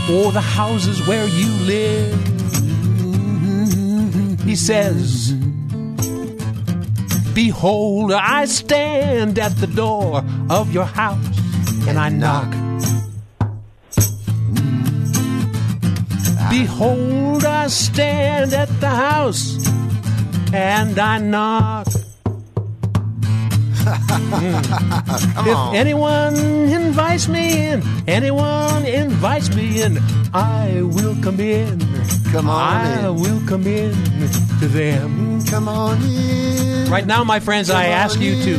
Oh, the houses where you live. He says, Behold, I stand at the door of your house and I knock. Behold, I stand at the house and I knock. Come If on. anyone invites me in, anyone invites me in, I will come in. Come on I in. will come in to them. Come on in. Right now, my friends, I ask you to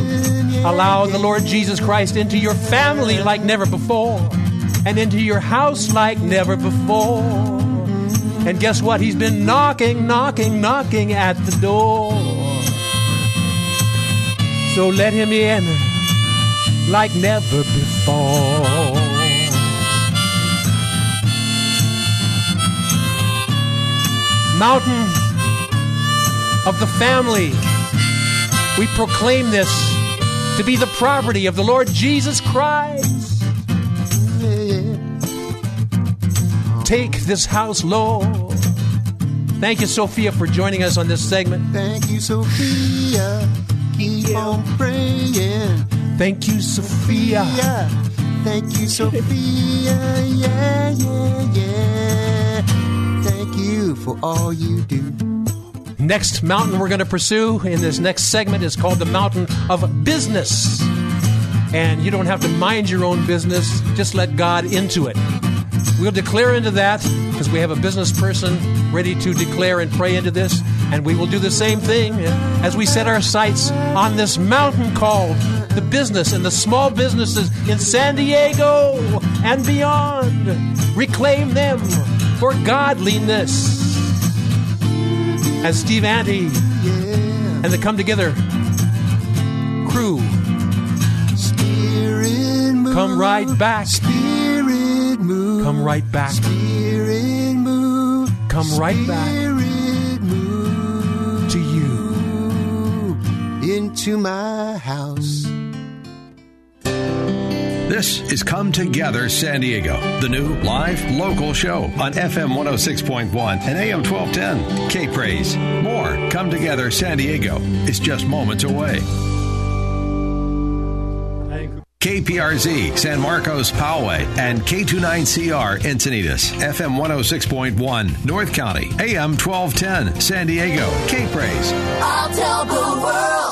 allow the Lord Jesus Christ into your family like never before, and into your house like never before. And guess what? He's been knocking, knocking, knocking at the door. So let him in like never before. Mountain, of the family. We proclaim this to be the property of the Lord Jesus Christ. Take this house, Lord. Thank you, Sophia, for joining us on this segment. Thank you, Sophia. Keep on praying. Thank you, Sophia. Yeah. Thank you, Sophia. Yeah, yeah, yeah. Thank you for all you do. Next mountain we're going to pursue in this next segment is called the mountain of business. And you don't have to mind your own business, just let God into it. We'll declare into that because we have a business person ready to declare and pray into this. And we will do the same thing as we set our sights on this mountain called the business and the small businesses in San Diego and beyond. Reclaim them for godliness. As Steve Ante and the Come Together crew move. come right back. Spirit move. Come right back. Move. Come right back into my house. This is Come Together San Diego, the new live local show on FM 106.1 and AM 1210. K Praise. More Come Together San Diego is just moments away. KPRZ San Marcos Poway and K29CR Encinitas FM 106.1 North County AM 1210 San Diego K Praise. I'll tell the world, world, world.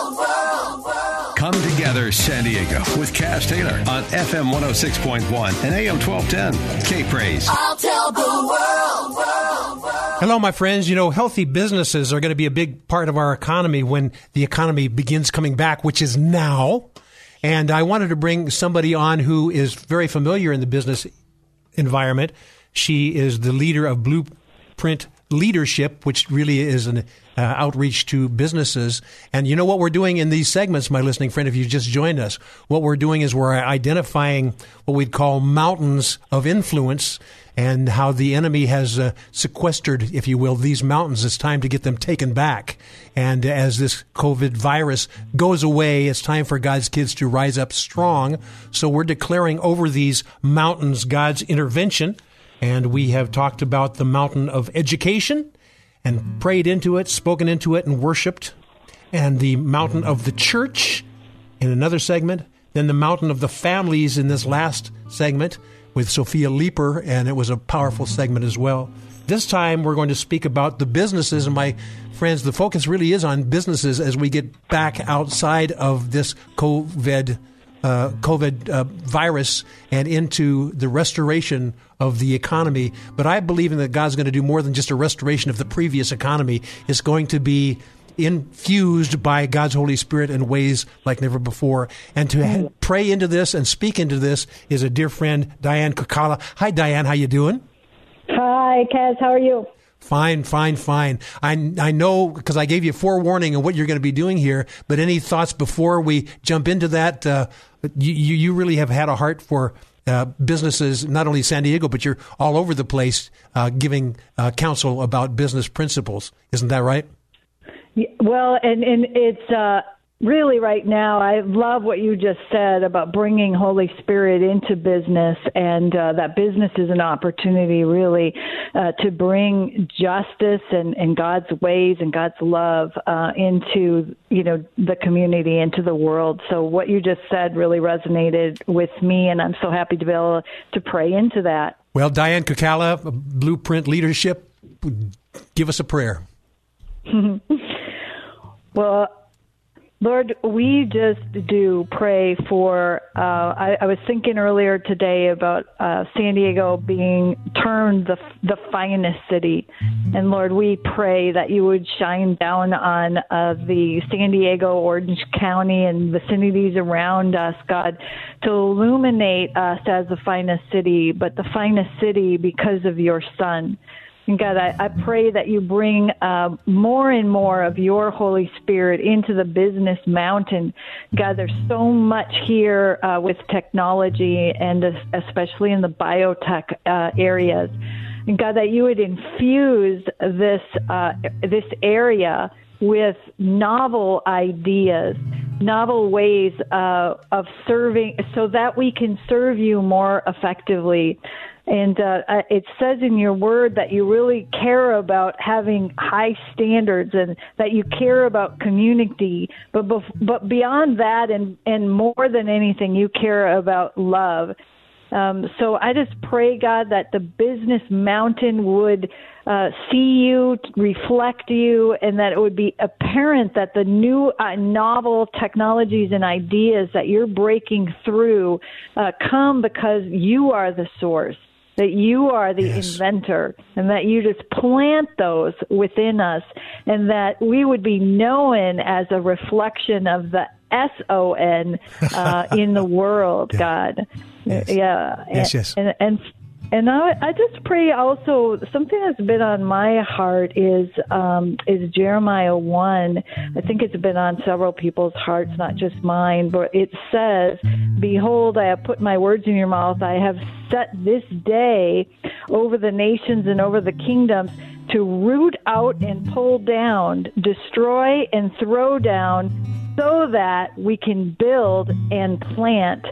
Come Together San Diego with Kaz Taylor on FM 106.1 and AM 1210 K Praise. I'll tell the world, world, world. Hello, my friends. You know, healthy businesses are going to be a big part of our economy when the economy begins coming back, which is now. And I wanted to bring somebody on who is very familiar in the business environment. She is the leader of Blueprint Leadership, which really is an uh, outreach to businesses. And you know what we're doing in these segments, my listening friend, if you just joined us? What we're doing is we're identifying what we'd call mountains of influence and how the enemy has uh, sequestered, if you will, these mountains. It's time to get them taken back. And as this COVID virus goes away, it's time for God's kids to rise up strong. So we're declaring over these mountains God's intervention. And we have talked about the mountain of education and prayed into it, spoken into it, and worshiped. And the mountain of the church in another segment. Then the mountain of the families in this last segment with Sophia Leeper, and it was a powerful segment as well. This time we're going to speak about the businesses, and my friends, the focus really is on businesses as we get back outside of this COVID. Uh, COVID uh, virus and into the restoration of the economy. But I believe in that God's going to do more than just a restoration of the previous economy. It's going to be infused by God's Holy Spirit in ways like never before. And to ha- pray into this and speak into this is a dear friend, Diane Kokala. Hi, Diane. How you doing? Hi, Kaz. How are you? Fine, fine, fine. I I know because I gave you forewarning of what you're going to be doing here. But any thoughts before we jump into that? Uh, you you really have had a heart for uh, businesses, not only San Diego, but you're all over the place uh, giving uh, counsel about business principles. Isn't that right? Well, and and it's uh, really right now. I love what you just said about bringing Holy Spirit into business, and uh, that business is an opportunity really uh, to bring justice and, and God's ways and God's love uh, into you know the community, into the world. So what you just said really resonated with me, and I'm so happy to be able to pray into that. Well, Diane Kokala, Blueprint Leadership, give us a prayer. well, Lord, we just do pray for. Uh, I, I was thinking earlier today about uh, San Diego being termed the the finest city, and Lord, we pray that you would shine down on uh, the San Diego, Orange County, and vicinities around us, God, to illuminate us as the finest city, but the finest city because of your Son. And God, I, I pray that you bring uh, more and more of your Holy Spirit into the business mountain. God, there's so much here uh, with technology and especially in the biotech uh, areas. And God, that you would infuse this uh, this area with novel ideas, novel ways uh, of serving, so that we can serve you more effectively. And uh, it says in your word that you really care about having high standards and that you care about community. But bef- but beyond that, and and more than anything, you care about love. Um, so I just pray, God, that the business mountain would uh, see you, reflect you, and that it would be apparent that the new uh, novel technologies and ideas that you're breaking through uh, come because you are the source that you are the yes. inventor and that you just plant those within us and that we would be known as a reflection of the S O N uh, in the world, yeah. God. Yes. Yeah. Yes, yes. And, and and I, I just pray also something that's been on my heart is um, is Jeremiah one. I think it's been on several people's hearts, not just mine. But it says, "Behold, I have put my words in your mouth. I have set this day over the nations and over the kingdoms." To root out and pull down, destroy and throw down, so that we can build and plant.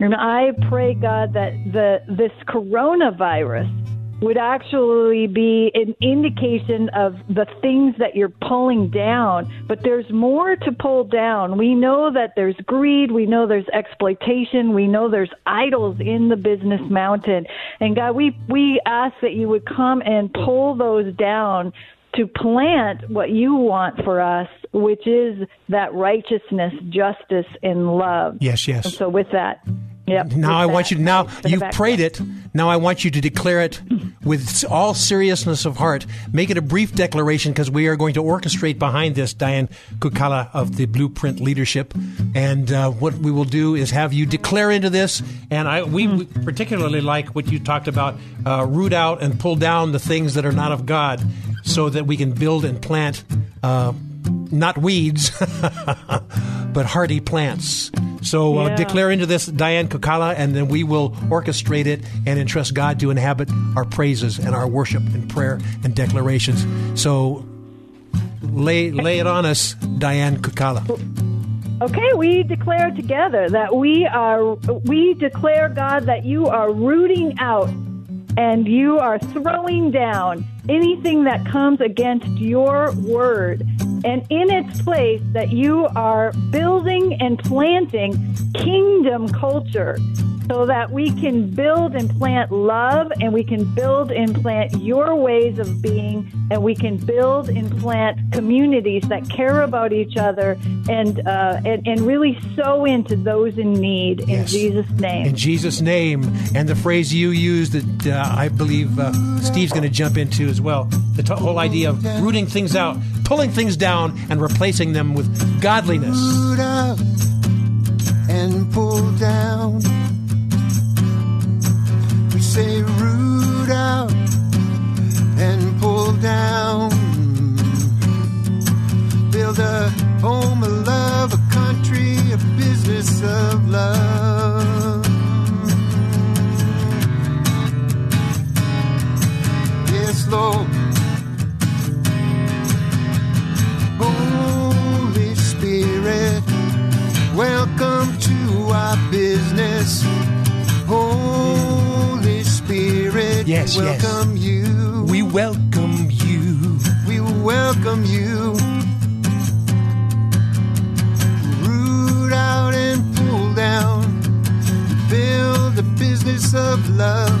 And I pray, God, that the this coronavirus would actually be an indication of the things that you're pulling down. But there's more to pull down. We know that there's greed. We know there's exploitation. We know there's idols in the business mountain. And God, we, we ask that you would come and pull those down to plant what you want for us, which is that righteousness, justice, and love. Yes, yes. And so with that, Yep, now I want you to now you've prayed it. Now I want you to declare it with all seriousness of heart. Make it a brief declaration because we are going to orchestrate behind this, Diane Kukala of the Blueprint Leadership. And uh, what we will do is have you declare into this. And I we, we particularly like what you talked about: uh, root out and pull down the things that are not of God, so that we can build and plant. Uh, not weeds, but hardy plants. So uh, declare into this, Diane Kukala, and then we will orchestrate it and entrust God to inhabit our praises and our worship and prayer and declarations. So lay lay it on us, Diane Kukala. Okay, we declare together that we are we declare God that you are rooting out and you are throwing down anything that comes against your word and in its place that you are building and planting kingdom culture so that we can build and plant love and we can build and plant your ways of being and we can build and plant communities that care about each other and uh, and, and really sow into those in need in yes. Jesus name. In Jesus name. And the phrase you used that uh, I believe uh, Steve's going to jump into as well. The t- whole idea of rooting things out pulling things down and replacing them with godliness. Root out and pull down. we say root out and pull down. Build a home of love, a country, a business of love. Yes, Lord. Holy Spirit, welcome to our business. Holy Spirit, yes, we welcome yes. you. We welcome you. We welcome you. Root out and pull down. Build a business of love.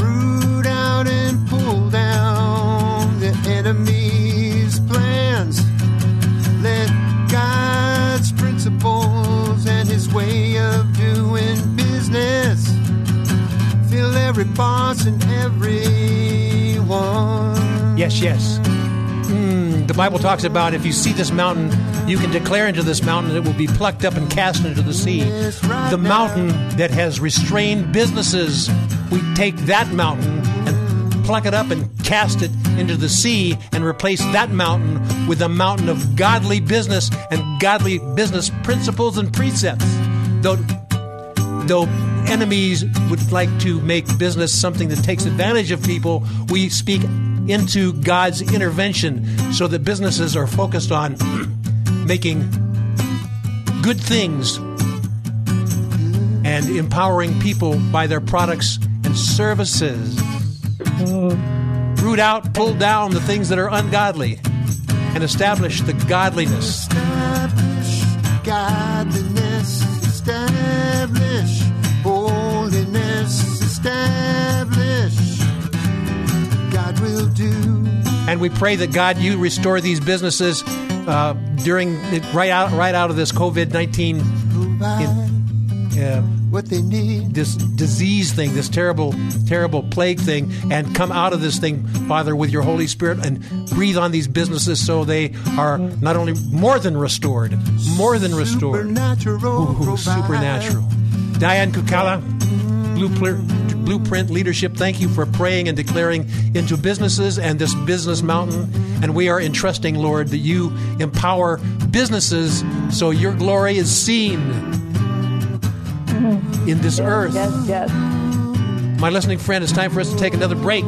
Root out and pull down the enemy's plans. Let God's principles and his way of doing business every boss and everyone. Yes, yes. Mm, the Bible talks about if you see this mountain, you can declare into this mountain it will be plucked up and cast into the sea. The mountain that has restrained businesses, we take that mountain and pluck it up and cast it into the sea and replace that mountain with a mountain of godly business and godly business principles and precepts. Though though enemies would like to make business something that takes advantage of people, we speak into God's intervention so that businesses are focused on making good things and empowering people by their products and services. Root out, pull down the things that are ungodly and establish the godliness. Establish godliness, establish establish. God will do. And we pray that God, you restore these businesses uh, during right out right out of this COVID nineteen uh, what they need. This disease thing, this terrible, terrible plague thing, and come out of this thing, Father, with your Holy Spirit, and breathe on these businesses so they are not only more than restored, more than restored. Supernatural. Ooh, supernatural. Diane Kukala, Blueprint, Blueprint Leadership, thank you for praying and declaring into businesses and this business mountain. And we are entrusting, Lord, that you empower businesses so your glory is seen in this earth. Yes, yes. My listening friend, it's time for us to take another break.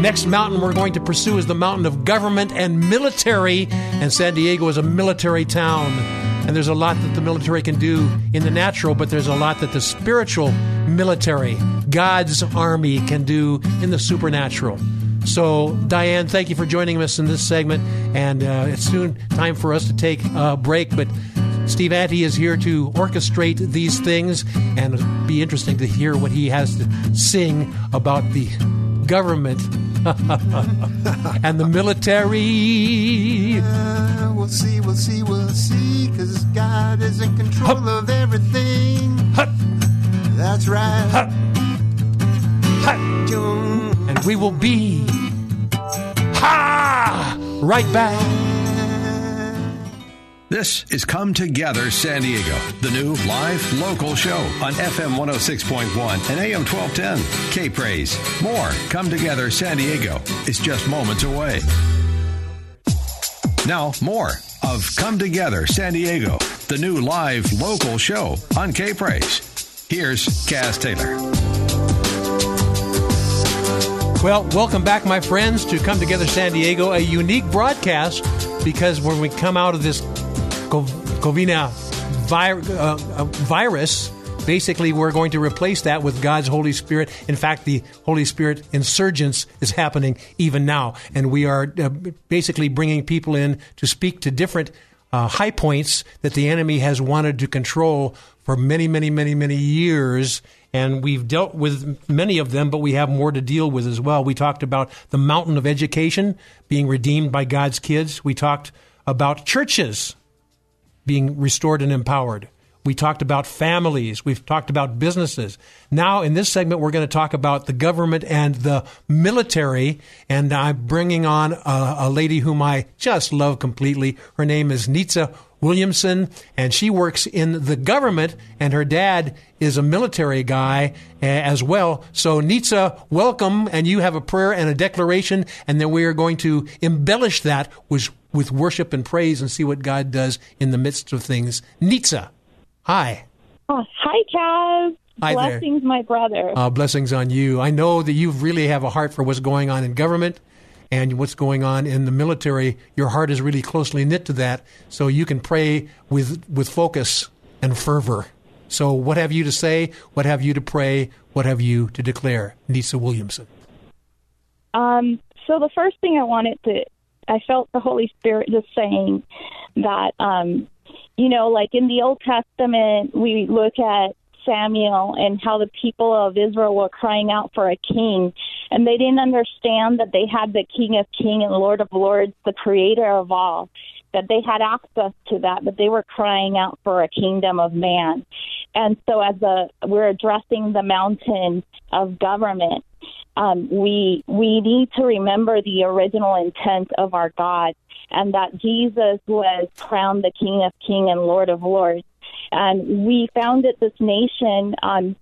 Next mountain we're going to pursue is the mountain of government and military, and San Diego is a military town. And there's a lot that the military can do in the natural, but there's a lot that the spiritual military, God's army, can do in the supernatural. So, Diane, thank you for joining us in this segment. And uh, it's soon time for us to take a break, but Steve Ante is here to orchestrate these things, and it'll be interesting to hear what he has to sing about the government and the military. Uh, we'll see, we'll see, we'll see, because God is in control Hup. of everything. Hup. That's right. Hup. And we will be ha right back. This is Come Together San Diego, the new live local show on FM 106.1 and AM 1210. K Praise. More Come Together San Diego is just moments away. Now, more of Come Together San Diego, the new live local show on K Praise. Here's Kaz Taylor. Well, welcome back, my friends, to Come Together San Diego, a unique broadcast because when we come out of this co- COVID vi- uh, uh, virus, basically we're going to replace that with God's Holy Spirit. In fact, the Holy Spirit insurgence is happening even now, and we are uh, basically bringing people in to speak to different uh, high points that the enemy has wanted to control for many, many, many, many years. And we've dealt with many of them, but we have more to deal with as well. We talked about the mountain of education being redeemed by God's kids. We talked about churches being restored and empowered. We talked about families. We've talked about businesses. Now, in this segment, we're going to talk about the government and the military. And I'm bringing on a, a lady whom I just love completely. Her name is Nitza Williamson, and she works in the government, and her dad is a military guy uh, as well. So, Nitza, welcome, and you have a prayer and a declaration, and then we are going to embellish that with, with worship and praise and see what God does in the midst of things. Nitza, hi. Oh, hi, Kaz. Hi there. Blessings, my brother. Uh, blessings on you. I know that you really have a heart for what's going on in government and what's going on in the military. Your heart is really closely knit to that, so you can pray with with focus and fervor. So, what have you to say? What have you to pray? What have you to declare, Nitza Williamson? Um, so the first thing I wanted to, I felt the Holy Spirit just saying that, um, you know, like in the Old Testament, we look at Samuel and how the people of Israel were crying out for a king, and they didn't understand that they had the King of Kings and Lord of Lords, the Creator of all, that they had access to that, but they were crying out for a kingdom of man. And so, as a we're addressing the mountain of government, um, we we need to remember the original intent of our God, and that Jesus was crowned the King of Kings and Lord of Lords. And we founded this nation on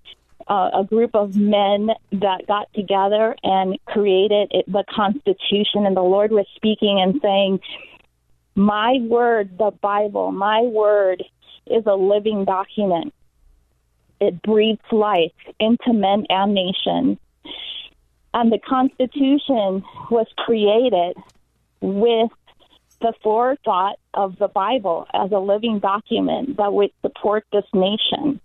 uh, a group of men that got together and created it, the Constitution. And the Lord was speaking and saying, "My word, the Bible, my word is a living document." it breathes life into men and nations. And the Constitution was created with the forethought of the Bible as a living document that would support this nation.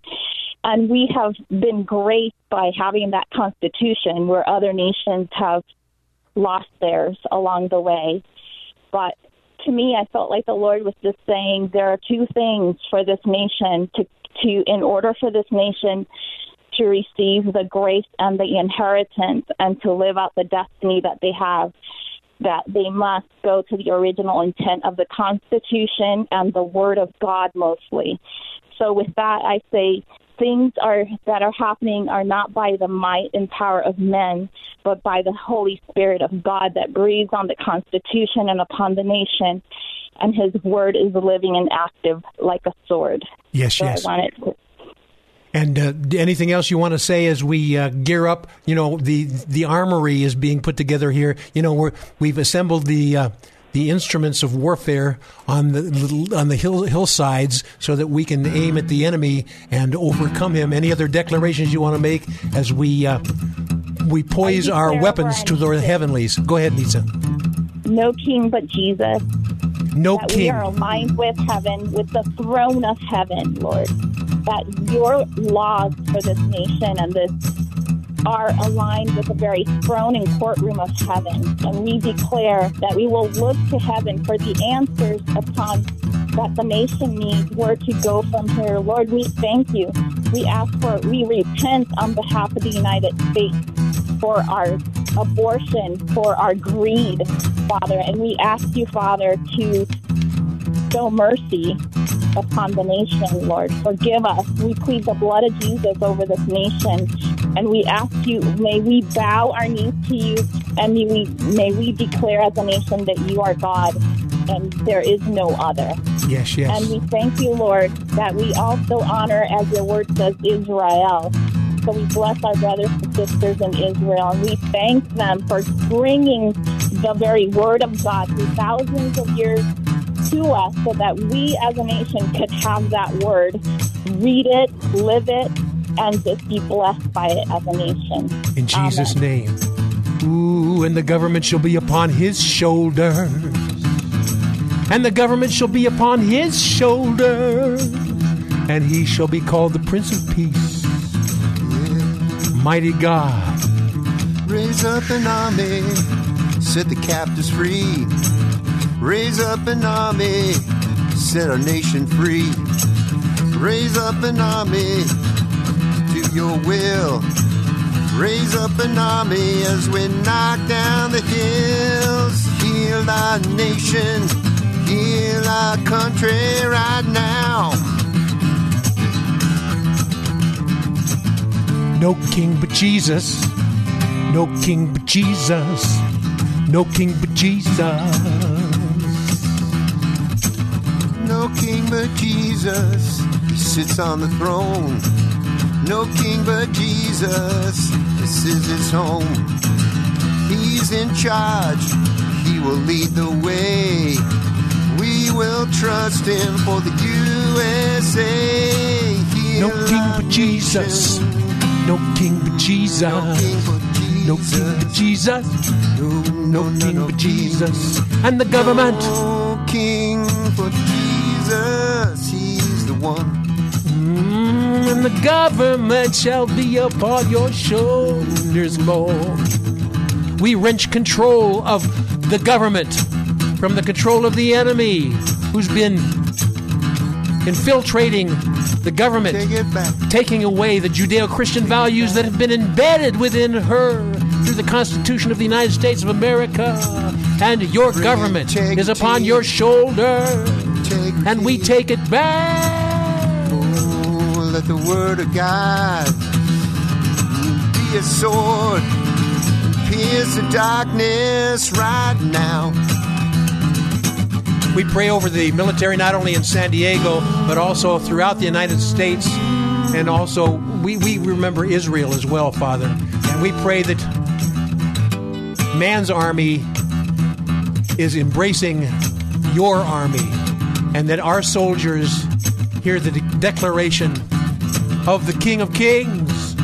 And we have been great by having that Constitution where other nations have lost theirs along the way. But to me, I felt like the Lord was just saying there are two things for this nation to, to in order for this nation to receive the grace and the inheritance and to live out the destiny that they have that they must go to the original intent of the Constitution and the Word of God mostly. So, with that, I say things are that are happening are not by the might and power of men, but by the Holy Spirit of God that breathes on the Constitution and upon the nation. And His Word is living and active like a sword. Yes, so yes. I wanted to And uh, anything else you want to say as we uh, gear up? You know, the the armory is being put together here. You know, we're, we've assembled the uh, the instruments of warfare on the on the hill, hillsides so that we can aim at the enemy and overcome him. Any other declarations you want to make as we uh, we poise our weapons to the heavenlies? Go ahead, Nitza. no king but Jesus. No that we are aligned with heaven, with the throne of heaven, Lord. That your laws for this nation and this are aligned with the very throne and courtroom of heaven. And we declare that we will look to heaven for the answers upon that the nation needs where to go from here. Lord, we thank you. We ask for, we repent on behalf of the United States for our abortion, for our greed, Father. And we ask you, Father, to show mercy upon the nation, Lord. Forgive us. We plead the blood of Jesus over this nation. And we ask you, may we bow our knees to you and may we, may we declare as a nation that you are God and there is no other. Yes, yes. And we thank you, Lord, that we also honor, as your word says, Israel. So we bless our brothers and sisters in Israel, and we thank them for bringing the very word of God through thousands of years to us so that we as a nation could have that word, read it, live it, and just be blessed by it as a nation. In Jesus' Amen. name. Ooh, and the government shall be upon his shoulders. And the government shall be upon his shoulders. And he shall be called the Prince of Peace. Mighty God. Raise up an army, set the captives free. Raise up an army, set our nation free. Raise up an army, do your will. Raise up an army as we knock down the hills. Heal our nation, heal our country right now. No king but Jesus. No king but Jesus. No king but Jesus. No king but Jesus, he sits on the throne. No king but Jesus, this is his home. He's in charge, he will lead the way. We will trust him for the USA. Heal No king but Jesus. No king but Jesus. No king but Jesus. No king but Jesus. And the government. No king for Jesus, he's the one. Mm, and the government shall be upon your shoulders, Lord. We wrench control of the government from the control of the enemy who's been infiltrating the government, taking away the Judeo Christian values that have been embedded within her through the Constitution of the United States of America. And your government is upon your shoulder, and we take it back. Oh, let the word of God be a sword, pierce the darkness right now. We pray over the military not only in San Diego, but also throughout the United States. And also, we, we remember Israel as well, Father. And we pray that man's army is embracing your army and that our soldiers hear the de- declaration of the King of Kings,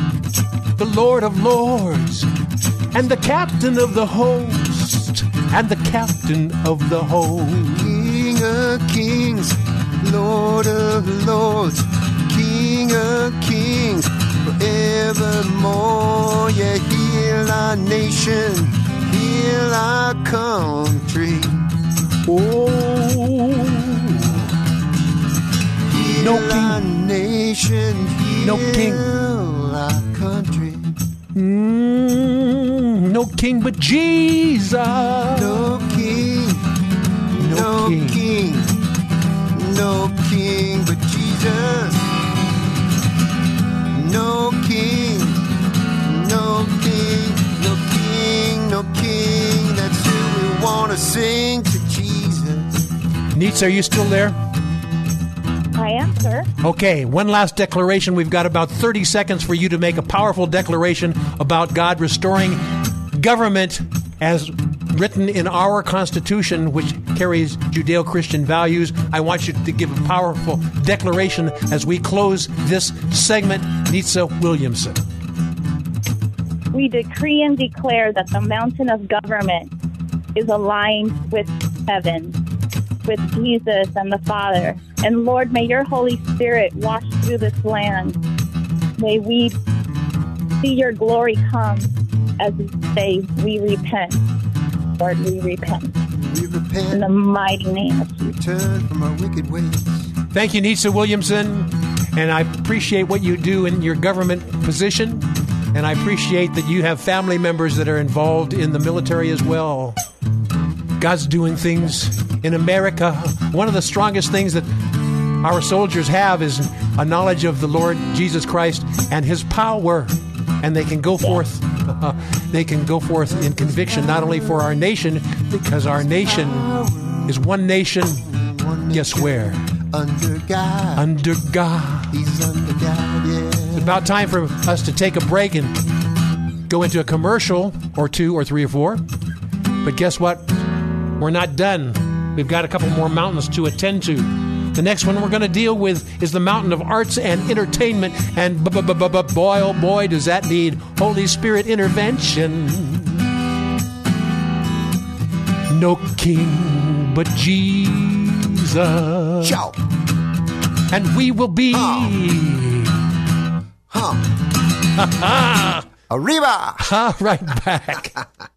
the Lord of Lords, and the Captain of the host, and the Captain of the host. King of kings, Lord of lords, King of kings, forevermore. Yeah, heal our nation, heal our country. Oh, heal No our nation, heal No king. our country. Mm, no king but Jesus. No king, no, king. king. No king but Jesus. No king, no king, no king, no king. That's who we want to sing to Jesus. Neats, are you still there? I am, sir. Okay, one last declaration. We've got about 30 seconds for you to make a powerful declaration about God restoring government as written in our Constitution, which carries Judeo Christian values. I want you to give a powerful declaration as we close this segment. Nitza Williamson. We decree and declare that the mountain of government is aligned with heaven, with Jesus and the Father. And Lord, may your Holy Spirit wash through this land. May we see your glory come as we say, we repent. Lord, we repent. We repent. In the mighty name of Jesus. Turn from our wicked ways. Thank you, Nitza Williamson. And I appreciate what you do in your government position. And I appreciate that you have family members that are involved in the military as well. God's doing things in America. One of the strongest things that our soldiers have is a knowledge of the Lord Jesus Christ and his power. And they can go forth they can go forth in conviction not only for our nation because our nation is one nation guess where Under God. under God. He's under God, yeah. It's about time for us to take a break and go into a commercial or two or three or four. But guess what? We're not done. We've got a couple more mountains to attend to. The next one we're going to deal with is the mountain of arts and entertainment. And boy, oh boy, does that need Holy Spirit intervention. No king but Jesus. Ciao. And we will be. Huh. huh. Arriba! Ha right back.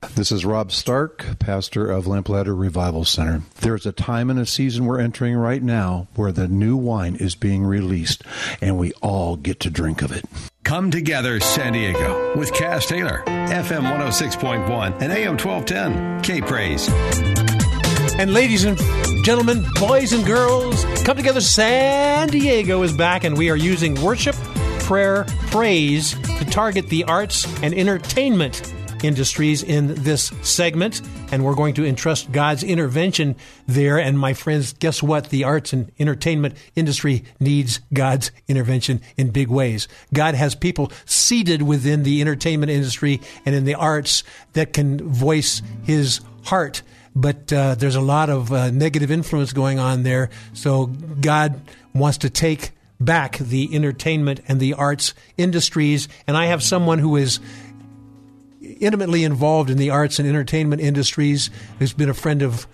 This is Rob Stark, pastor of Lamplighter Revival Center. There's a time and a season we're entering right now where the new wine is being released, and we all get to drink of it. Come Together San Diego with Kaz Taylor, FM 106.1 and AM 1210. K Praise. And ladies and gentlemen, boys and girls, come together. San Diego is back, and we are using worship, prayer, praise to target the arts and entertainment industries in this segment. And we're going to entrust God's intervention there. And my friends, guess what? The arts and entertainment industry needs God's intervention in big ways. God has people seated within the entertainment industry and in the arts that can voice his heart but uh, there's a lot of uh, negative influence going on there. So God wants to take back the entertainment and the arts industries. And I have someone who is intimately involved in the arts and entertainment industries, who's been a friend of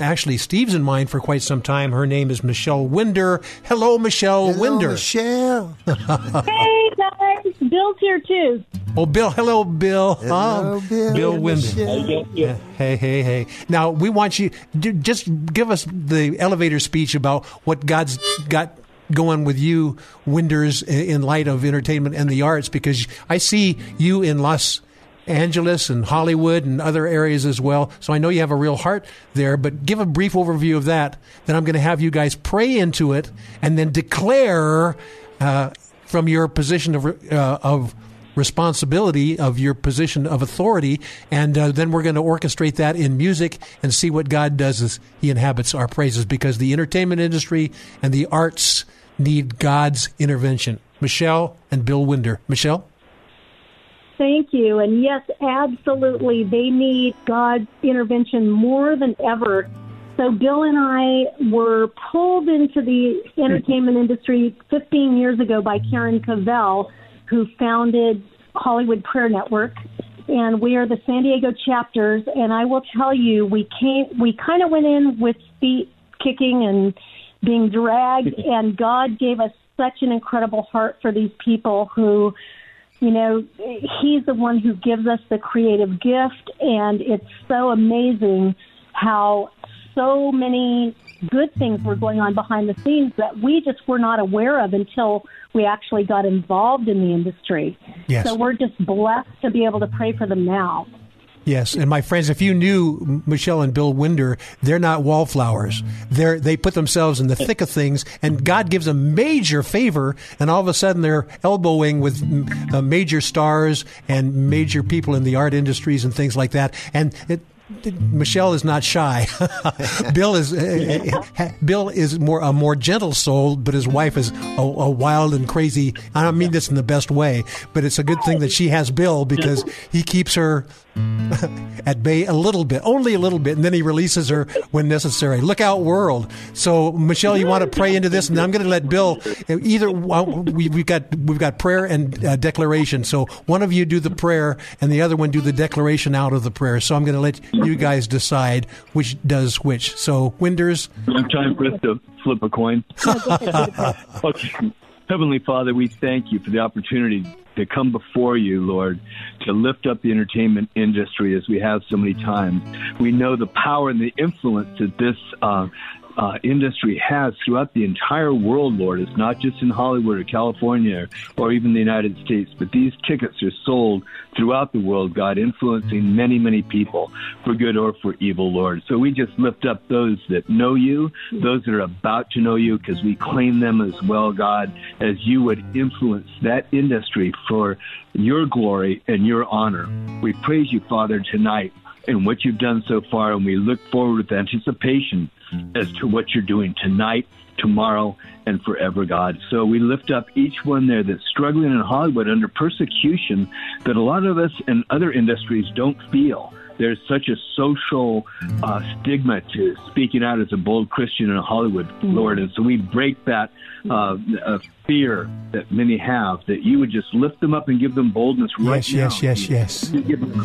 actually Steve's and mine for quite some time. Her name is Michelle Winder. Hello, Michelle Hello, Winder. Michelle. Hey guys, Bill's here too. Oh, Bill. Hello, Bill. Hello, Um, Bill. Bill Winder. Michelle. Yeah. Hey, hey, hey. Now, we want you to just give us the elevator speech about what God's got going with you, Winders, in light of entertainment and the arts, because I see you in Los Angeles and Hollywood and other areas as well. So I know you have a real heart there, but give a brief overview of that. Then I'm going to have you guys pray into it and then declare uh, from your position of, uh, of responsibility of your position of authority, and uh, then we're going to orchestrate that in music and see what God does as He inhabits our praises. Because the entertainment industry and the arts need God's intervention. Michelle and Bill Winder. Michelle. Thank you. And yes, absolutely. They need God's intervention more than ever. So, Bill and I were pulled into the entertainment industry 15 years ago by Karen Covell, who founded Hollywood Prayer Network. And we are the San Diego chapters. And I will tell you, we came, we kind of went in with feet kicking and being dragged, and God gave us such an incredible heart for these people who you know, he's the one who gives us the creative gift, and it's so amazing how so many good things were going on behind the scenes that we just were not aware of until we actually got involved in the industry. Yes. So we're just blessed to be able to pray for them now. Yes, and my friends, if you knew Michelle and Bill Winder, they're not wallflowers. They're they put themselves in the thick of things, and God gives them major favor, and all of a sudden they're elbowing with uh, major stars and major people in the art industries and things like that. And it, Michelle is not shy. Bill is uh, Bill is more a more gentle soul, but his wife is a, a, wild and crazy. I don't mean this in the best way, but it's a good thing that she has Bill because he keeps her at bay a little bit, only a little bit, and then he releases her when necessary. Look out, world! So, Michelle, you want to pray into this, and I'm going to let Bill. Either we, have got we've got prayer and uh, declaration. So, one of you do the prayer, and the other one do the declaration out of the prayer. So, I'm going to let you guys decide which does which. So, Winders. Time for us to flip a coin. okay. Heavenly Father, we thank you for the opportunity to come before you, Lord, to lift up the entertainment industry as we have so many times. We know the power and the influence that this uh, uh, industry has throughout the entire world, Lord. It's not just in Hollywood or California or even the United States, but these tickets are sold throughout the world, God, influencing many, many people for good or for evil, Lord. So we just lift up those that know you, those that are about to know you, because we claim them as well, God, as you would influence that industry for your glory and your honor. We praise you, Father, tonight and what you've done so far, and we look forward with anticipation mm-hmm. as to what you're doing tonight, tomorrow, and forever, God. So we lift up each one there that's struggling in Hollywood under persecution that a lot of us in other industries don't feel there's such a social mm-hmm. uh, stigma to speaking out as a bold Christian in Hollywood, mm-hmm. Lord. And so we break that uh, uh, fear that many have, that you would just lift them up and give them boldness right yes, now. Yes, yes, yes, yes.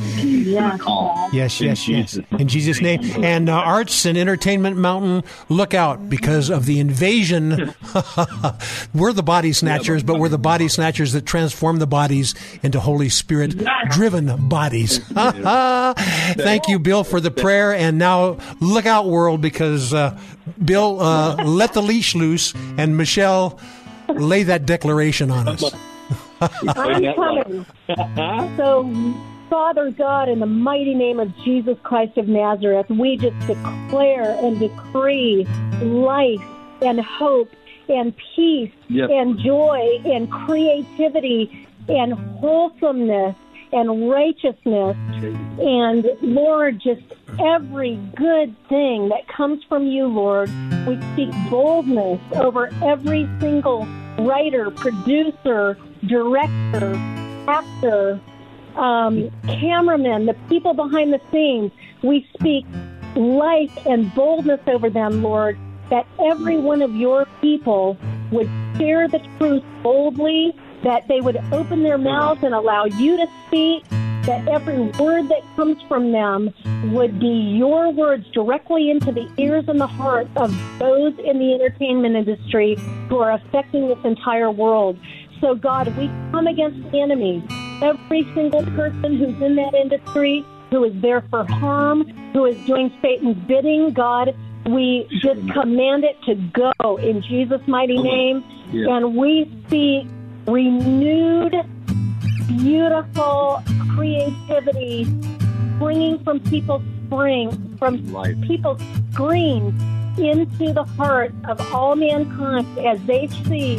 Yes, yes, yes. In Jesus' name. And uh, Arts and Entertainment Mountain, look out because of the invasion. we're the body snatchers, but we're the body snatchers that transform the bodies into Holy Spirit driven bodies. Thank you, Bill, for the prayer. And now look out, world, because uh, Bill, uh, let the leash loose, and Michelle lay that declaration on us. I'm coming. so, Father God, in the mighty name of Jesus Christ of Nazareth, we just declare and decree life and hope and peace Yep. and joy and creativity and wholesomeness and righteousness and Lord, just every good thing that comes from you, Lord. We speak boldness over every single writer, producer, director, actor, um, cameraman, the people behind the scenes. We speak life and boldness over them, Lord, that every one of your people would share the truth boldly, that they would open their mouths and allow you to speak, that every word that comes from them would be your words directly into the ears and the heart of those in the entertainment industry who are affecting this entire world. So, God, we come against the enemy. Every single person who's in that industry, who is there for harm, who is doing Satan's bidding, God, we just command it to go in Jesus' mighty name. Yeah. And we speak renewed, beautiful creativity springing from people's spring, from Life. people's screens into the heart of all mankind as they see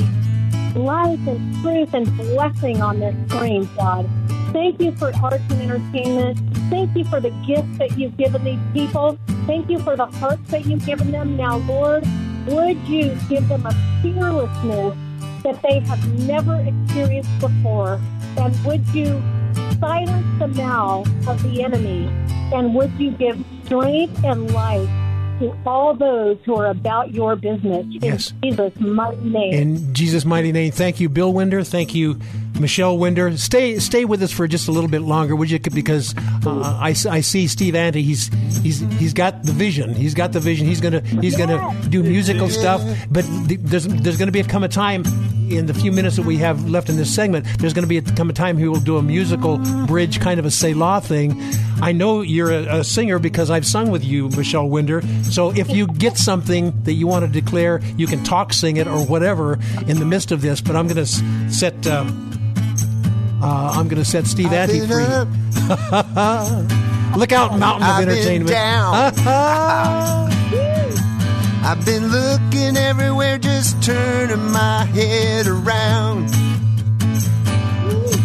life and truth and blessing on this screen, God. Thank you for arts and entertainment. Thank you for the gifts that you've given these people. Thank you for the hearts that you've given them. Now, Lord, would you give them a fearlessness that they have never experienced before? And would you silence the mouth of the enemy? And would you give strength and life to all those who are about your business Yes. in Jesus' mighty name? In Jesus' mighty name, thank you, Bill Winder. Thank you, Michelle Winder. Stay stay with us for just a little bit longer, would you? Because uh, I, I see Steve Ante. He's he's he's got the vision. He's got the vision. He's gonna he's gonna do musical stuff. But th- there's there's gonna be a come a time in the few minutes that we have left in this segment. There's gonna be a come a time he will do a musical bridge, kind of a Selah thing. I know you're a, a singer because I've sung with you, Michelle Winder. So if you get something that you want to declare, you can talk, sing it, or whatever in the midst of this. But I'm going to set uh, uh, I'm going to set Steve I've Ante free. Look out, Mountain of I've been Entertainment. down. I've been looking everywhere, just turning my head around.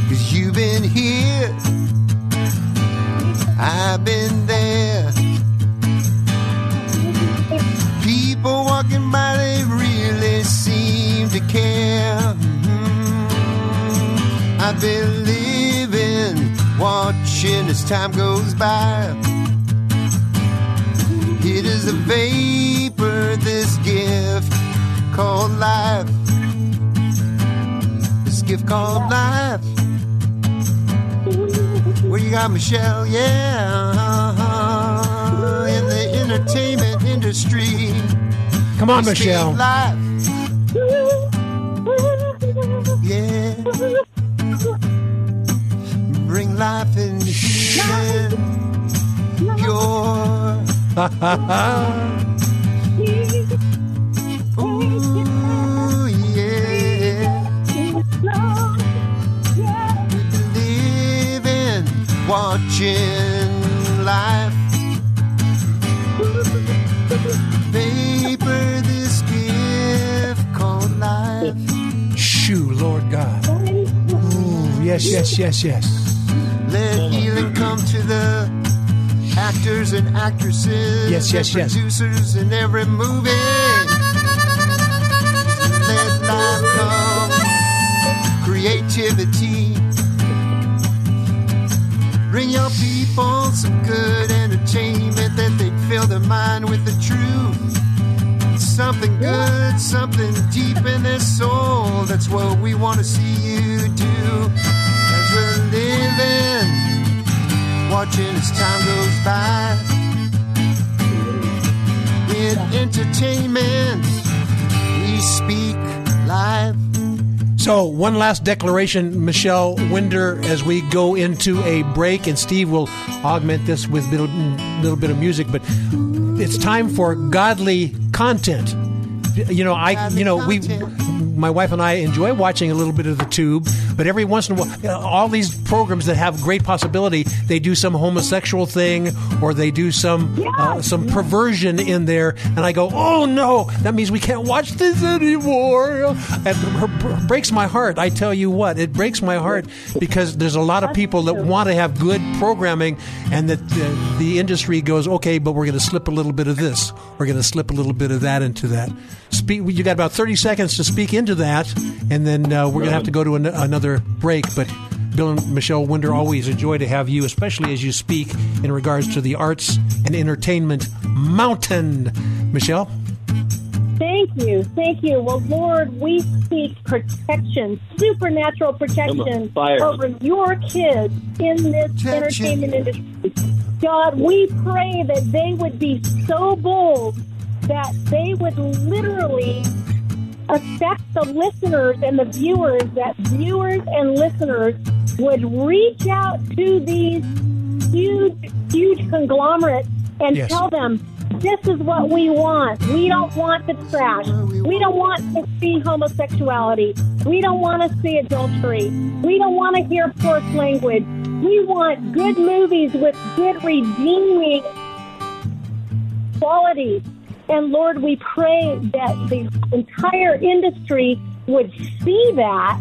Cause you've been here, I've been there. People walking by, they really seem to care. I've been living, watching as time goes by. It is a vapor, this gift called life. This gift called life. Where you got Michelle? Yeah. In the entertainment industry. Come on, Michelle. Life. Yeah. Bring life human. Pure. Ooh, yeah. Living, watching life. Vapor, this gift called life. Shoo, Lord God. Ooh, yes, yes, yes, yes. Let healing come to the actors and actresses. Yes, yes, and yes. Producers in every movie. Let life come. Creativity. Bring your people some good entertainment that they fill their mind with the truth. Something good, something deep in their soul. That's what we want to see you do watching as time goes by. In entertainment, we speak live. So, one last declaration, Michelle Winder, as we go into a break, and Steve will augment this with a little, little bit of music. But it's time for godly content. You know, I, you know, we, my wife and I enjoy watching a little bit of the tube, but every once in a while, you know, all these programs that have great possibility, they do some homosexual thing or they do some uh, some perversion in there, and I go, oh no, that means we can't watch this anymore. And it breaks my heart. I tell you what, it breaks my heart because there's a lot of people that want to have good programming, and that the, the industry goes, okay, but we're going to slip a little bit of this, we're going to slip a little bit of that into that. Speak. You got about 30 seconds to speak into that, and then uh, we're going to have to go to an, another break. But Bill and Michelle Winder, always a joy to have you, especially as you speak in regards to the arts and entertainment mountain. Michelle? Thank you. Thank you. Well, Lord, we speak protection, supernatural protection fire. over your kids in this entertainment industry. God, we pray that they would be so bold that they would literally affect the listeners and the viewers, that viewers and listeners would reach out to these huge, huge conglomerates and Yes. tell them, this is what we want. We don't want the trash. We don't want to see homosexuality. We don't want to see adultery. We don't want to hear coarse language. We want good movies with good redeeming qualities. And Lord, we pray that the entire industry would see that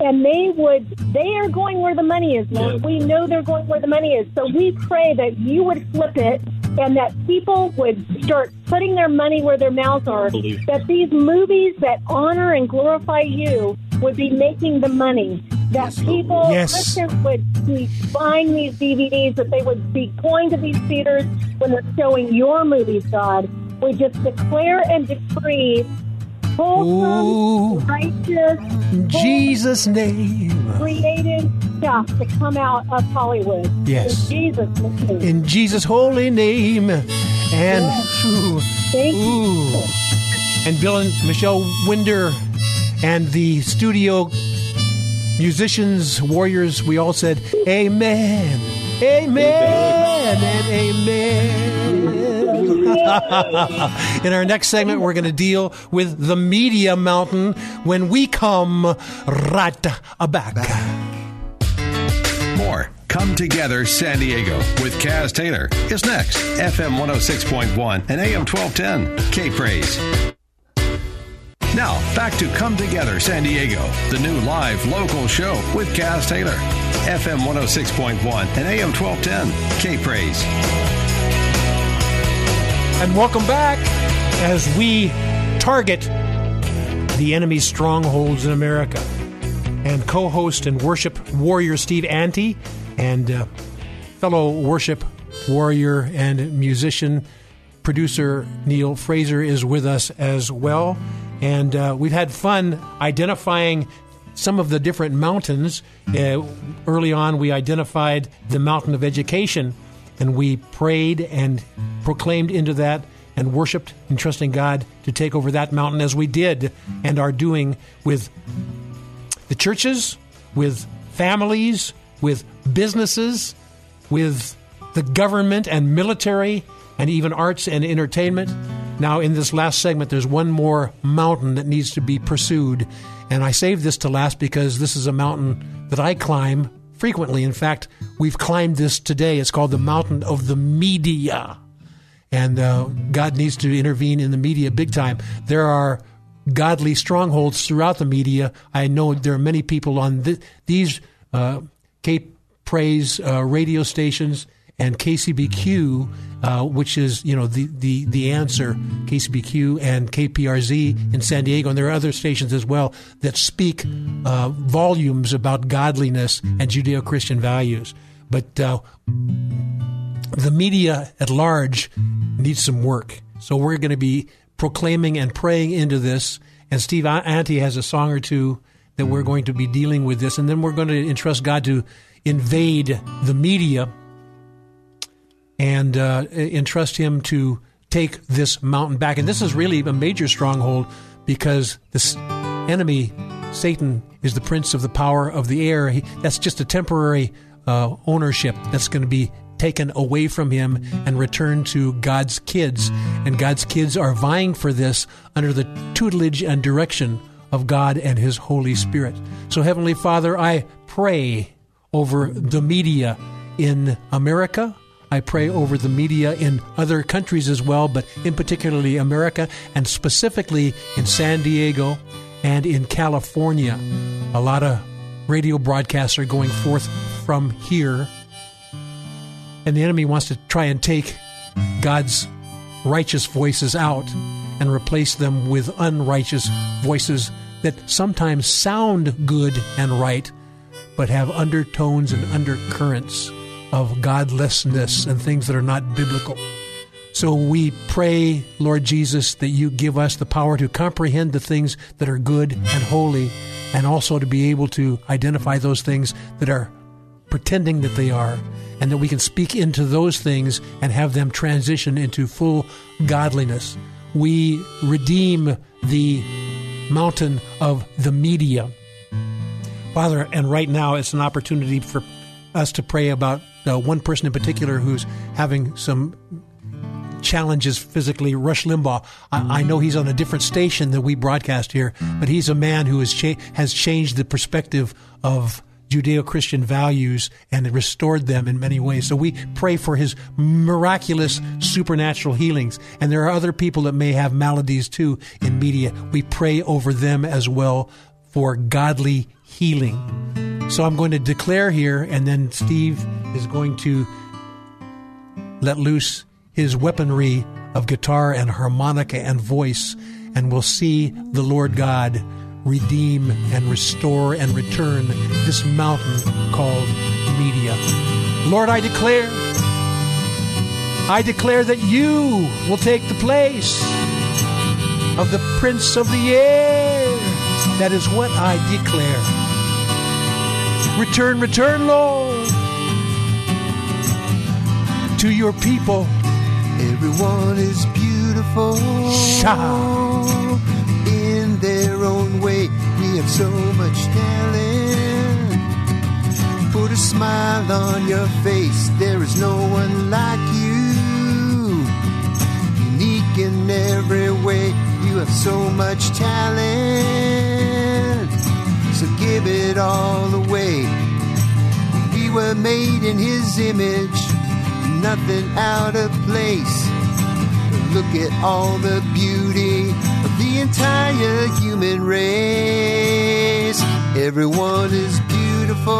and they would they are going where the money is lord. We know they're going where the money is. So we pray that you would flip it and that people would start putting their money where their mouths are. That these movies that honor and glorify you would be making the money. That people Yes. Christians would be buying these DVDs that they would be going to these theaters when they're showing your movies God we just declare and decree wholesome righteous In Jesus' name. created stuff to come out of Hollywood. Yes. In Jesus' name. In Jesus' holy name. And ooh, Thank ooh. and Bill and Michelle Winder and the studio musicians, warriors, we all said, Amen. Amen and amen. In our next segment, we're going to deal with the media mountain when we come right back. More Come Together San Diego with Kaz Taylor is next. FM 106.1 and AM 1210. K Praise. Now, back to Come Together San Diego, the new live local show with Kaz Taylor. FM 106.1 and AM 1210. K Praise. And welcome back as we target the enemy's strongholds in America. And co host and worship warrior Steve Ante and uh, fellow worship warrior and musician producer Neil Fraser is with us as well. And uh, we've had fun identifying some of the different mountains. Uh, early on, we identified the mountain of education, and we prayed and proclaimed into that and worshiped and trusting God to take over that mountain as we did and are doing with the churches, with families, with businesses, with the government and military, and even arts and entertainment. Now, in this last segment, there's one more mountain that needs to be pursued. And I saved this to last because this is a mountain that I climb frequently. In fact, we've climbed this today. It's called the Mountain of the Media. And uh, God needs to intervene in the media big time. There are godly strongholds throughout the media. I know there are many people on th- these uh, K Praise uh, radio stations and KCBQ, uh, which is you know the, the the answer KCBQ and KPRZ in San Diego, and there are other stations as well that speak uh, volumes about godliness and Judeo-Christian values. But uh, the media at large needs some work. So we're going to be proclaiming and praying into this. And Steve Ante has a song or two that we're going to be dealing with this, and then we're going to entrust God to invade the media and uh, entrust Him to take this mountain back. And this is really a major stronghold because this enemy, Satan, is the prince of the power of the air. He, that's just a temporary uh, ownership that's going to be taken away from him and returned to God's kids. And God's kids are vying for this under the tutelage and direction of God and His Holy Spirit. So, Heavenly Father, I pray over the media in America. I pray over the media in other countries as well, but in particularly America and specifically in San Diego and in California. A lot of radio broadcasts are going forth from here. And the enemy wants to try and take God's righteous voices out and replace them with unrighteous voices that sometimes sound good and right, but have undertones and undercurrents of godlessness and things that are not biblical. So we pray, Lord Jesus, that you give us the power to comprehend the things that are good and holy, and also to be able to identify those things that are pretending that they are, and that we can speak into those things and have them transition into full godliness. We redeem the mountain of the media. Father, and right now it's an opportunity for us to pray about uh, one person in particular who's having some challenges physically. Rush Limbaugh. I, I know he's on a different station that we broadcast here, but he's a man who has, cha- has changed the perspective of Judeo Christian values and restored them in many ways. So we pray for his miraculous supernatural healings. And there are other people that may have maladies too in media. We pray over them as well for godly healing. So I'm going to declare here, and then Steve is going to let loose his weaponry of guitar and harmonica and voice, and we'll see the Lord God redeem and restore and return this mountain called media. Lord, I declare, I declare that you will take the place of the Prince of the Air. That is what I declare. Return, return, Lord, to your people. Everyone is beautiful in their own way. We have so much talent. Put a smile on your face. There is no one like you. Unique in every way. You have so much talent. So give it all away. We were made in His image nothing out of place. Look at all the beauty of the entire human race. Everyone is beautiful.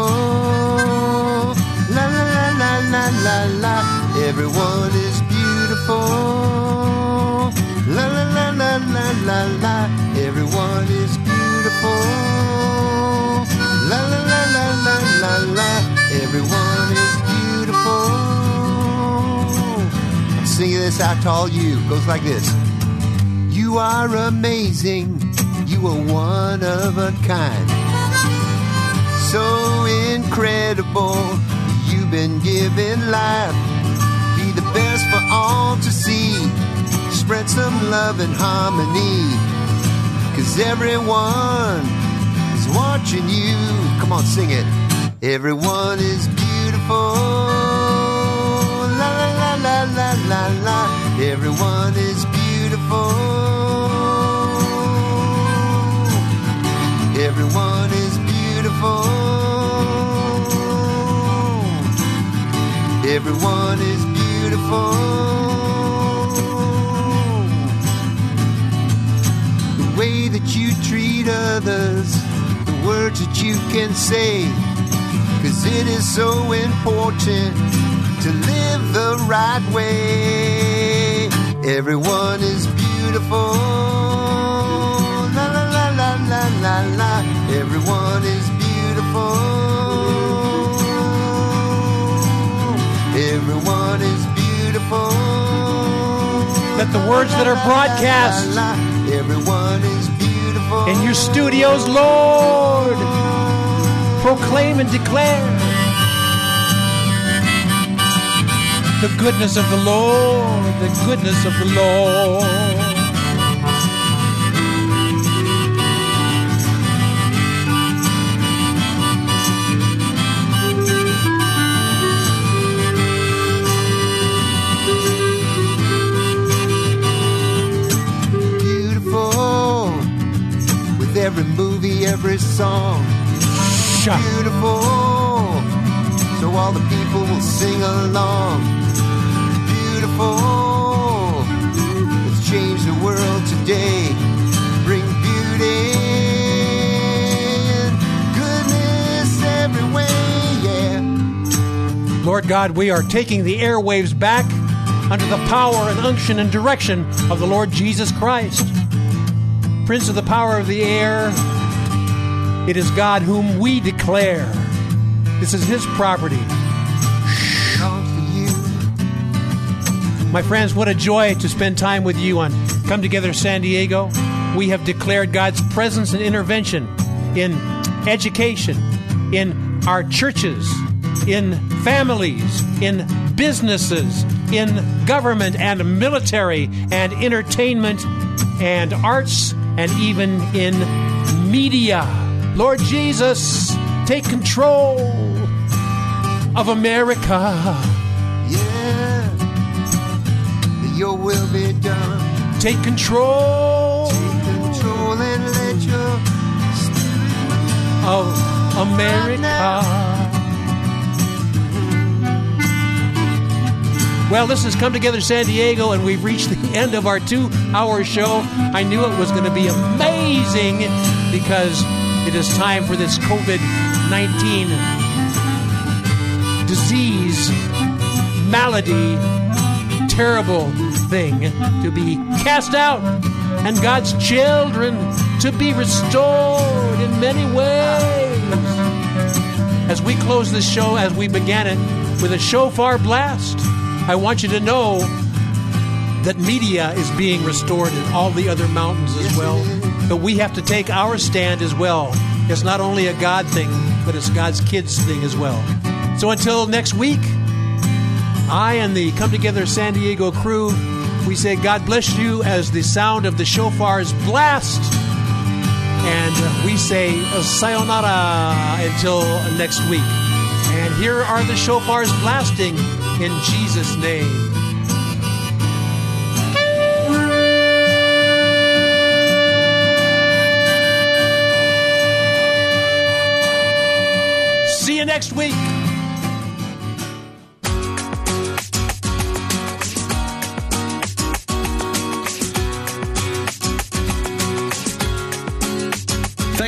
La la la la la la la. Everyone is beautiful. La la la la la la la. Everyone is beautiful. La la la la la la la. Everyone singing this out to all you. Goes like this. You are amazing. You are one of a kind. So incredible. You've been given life. Be the best for all to see. Spread some love and harmony. Cause everyone is watching you. Come on, sing it. Everyone is beautiful Everyone is beautiful. Everyone is beautiful. Everyone is beautiful. The way that you treat others, the words that you can say, cause it is so important to live the right way. Everyone is beautiful. La la la la la la la. Everyone is beautiful. Everyone is beautiful. Let the words that are broadcast Everyone is beautiful. in your studios, Lord, proclaim and declare the goodness of the Lord, the goodness of the Lord. Beautiful with every movie, every song. Beautiful, so all the people will sing along. Beautiful, let's change the world today. Bring beauty and goodness everywhere, yeah. Lord God, we are taking the airwaves back under the power and unction and direction of the Lord Jesus Christ. Prince of the power of the air, it is God whom we declare. This is His property. My friends, what a joy to spend time with you on Come Together San Diego. We have declared God's presence and intervention in education, in our churches, in families, in businesses, in government and military and entertainment and arts and even in media. Lord Jesus, take control of America. Your will be done. Take control. Take control and let your spirit move. of America. Well, this has come together San Diego, and we've reached the end of our two hour show. I knew it was going to be amazing because It is time for this COVID 19 disease, malady, terrible thing to be cast out and God's children to be restored in many ways. As we close this show, as we began it with a shofar blast, I want you to know that media is being restored in all the other mountains as well. But we have to take our stand as well. It's not only a God thing, but it's God's kids thing as well. So until next week, I and the Come Together San Diego crew, we say God bless you as the sound of the shofar's blast. And we say uh, sayonara until next week. And here are the shofars blasting in Jesus' name. See you next week.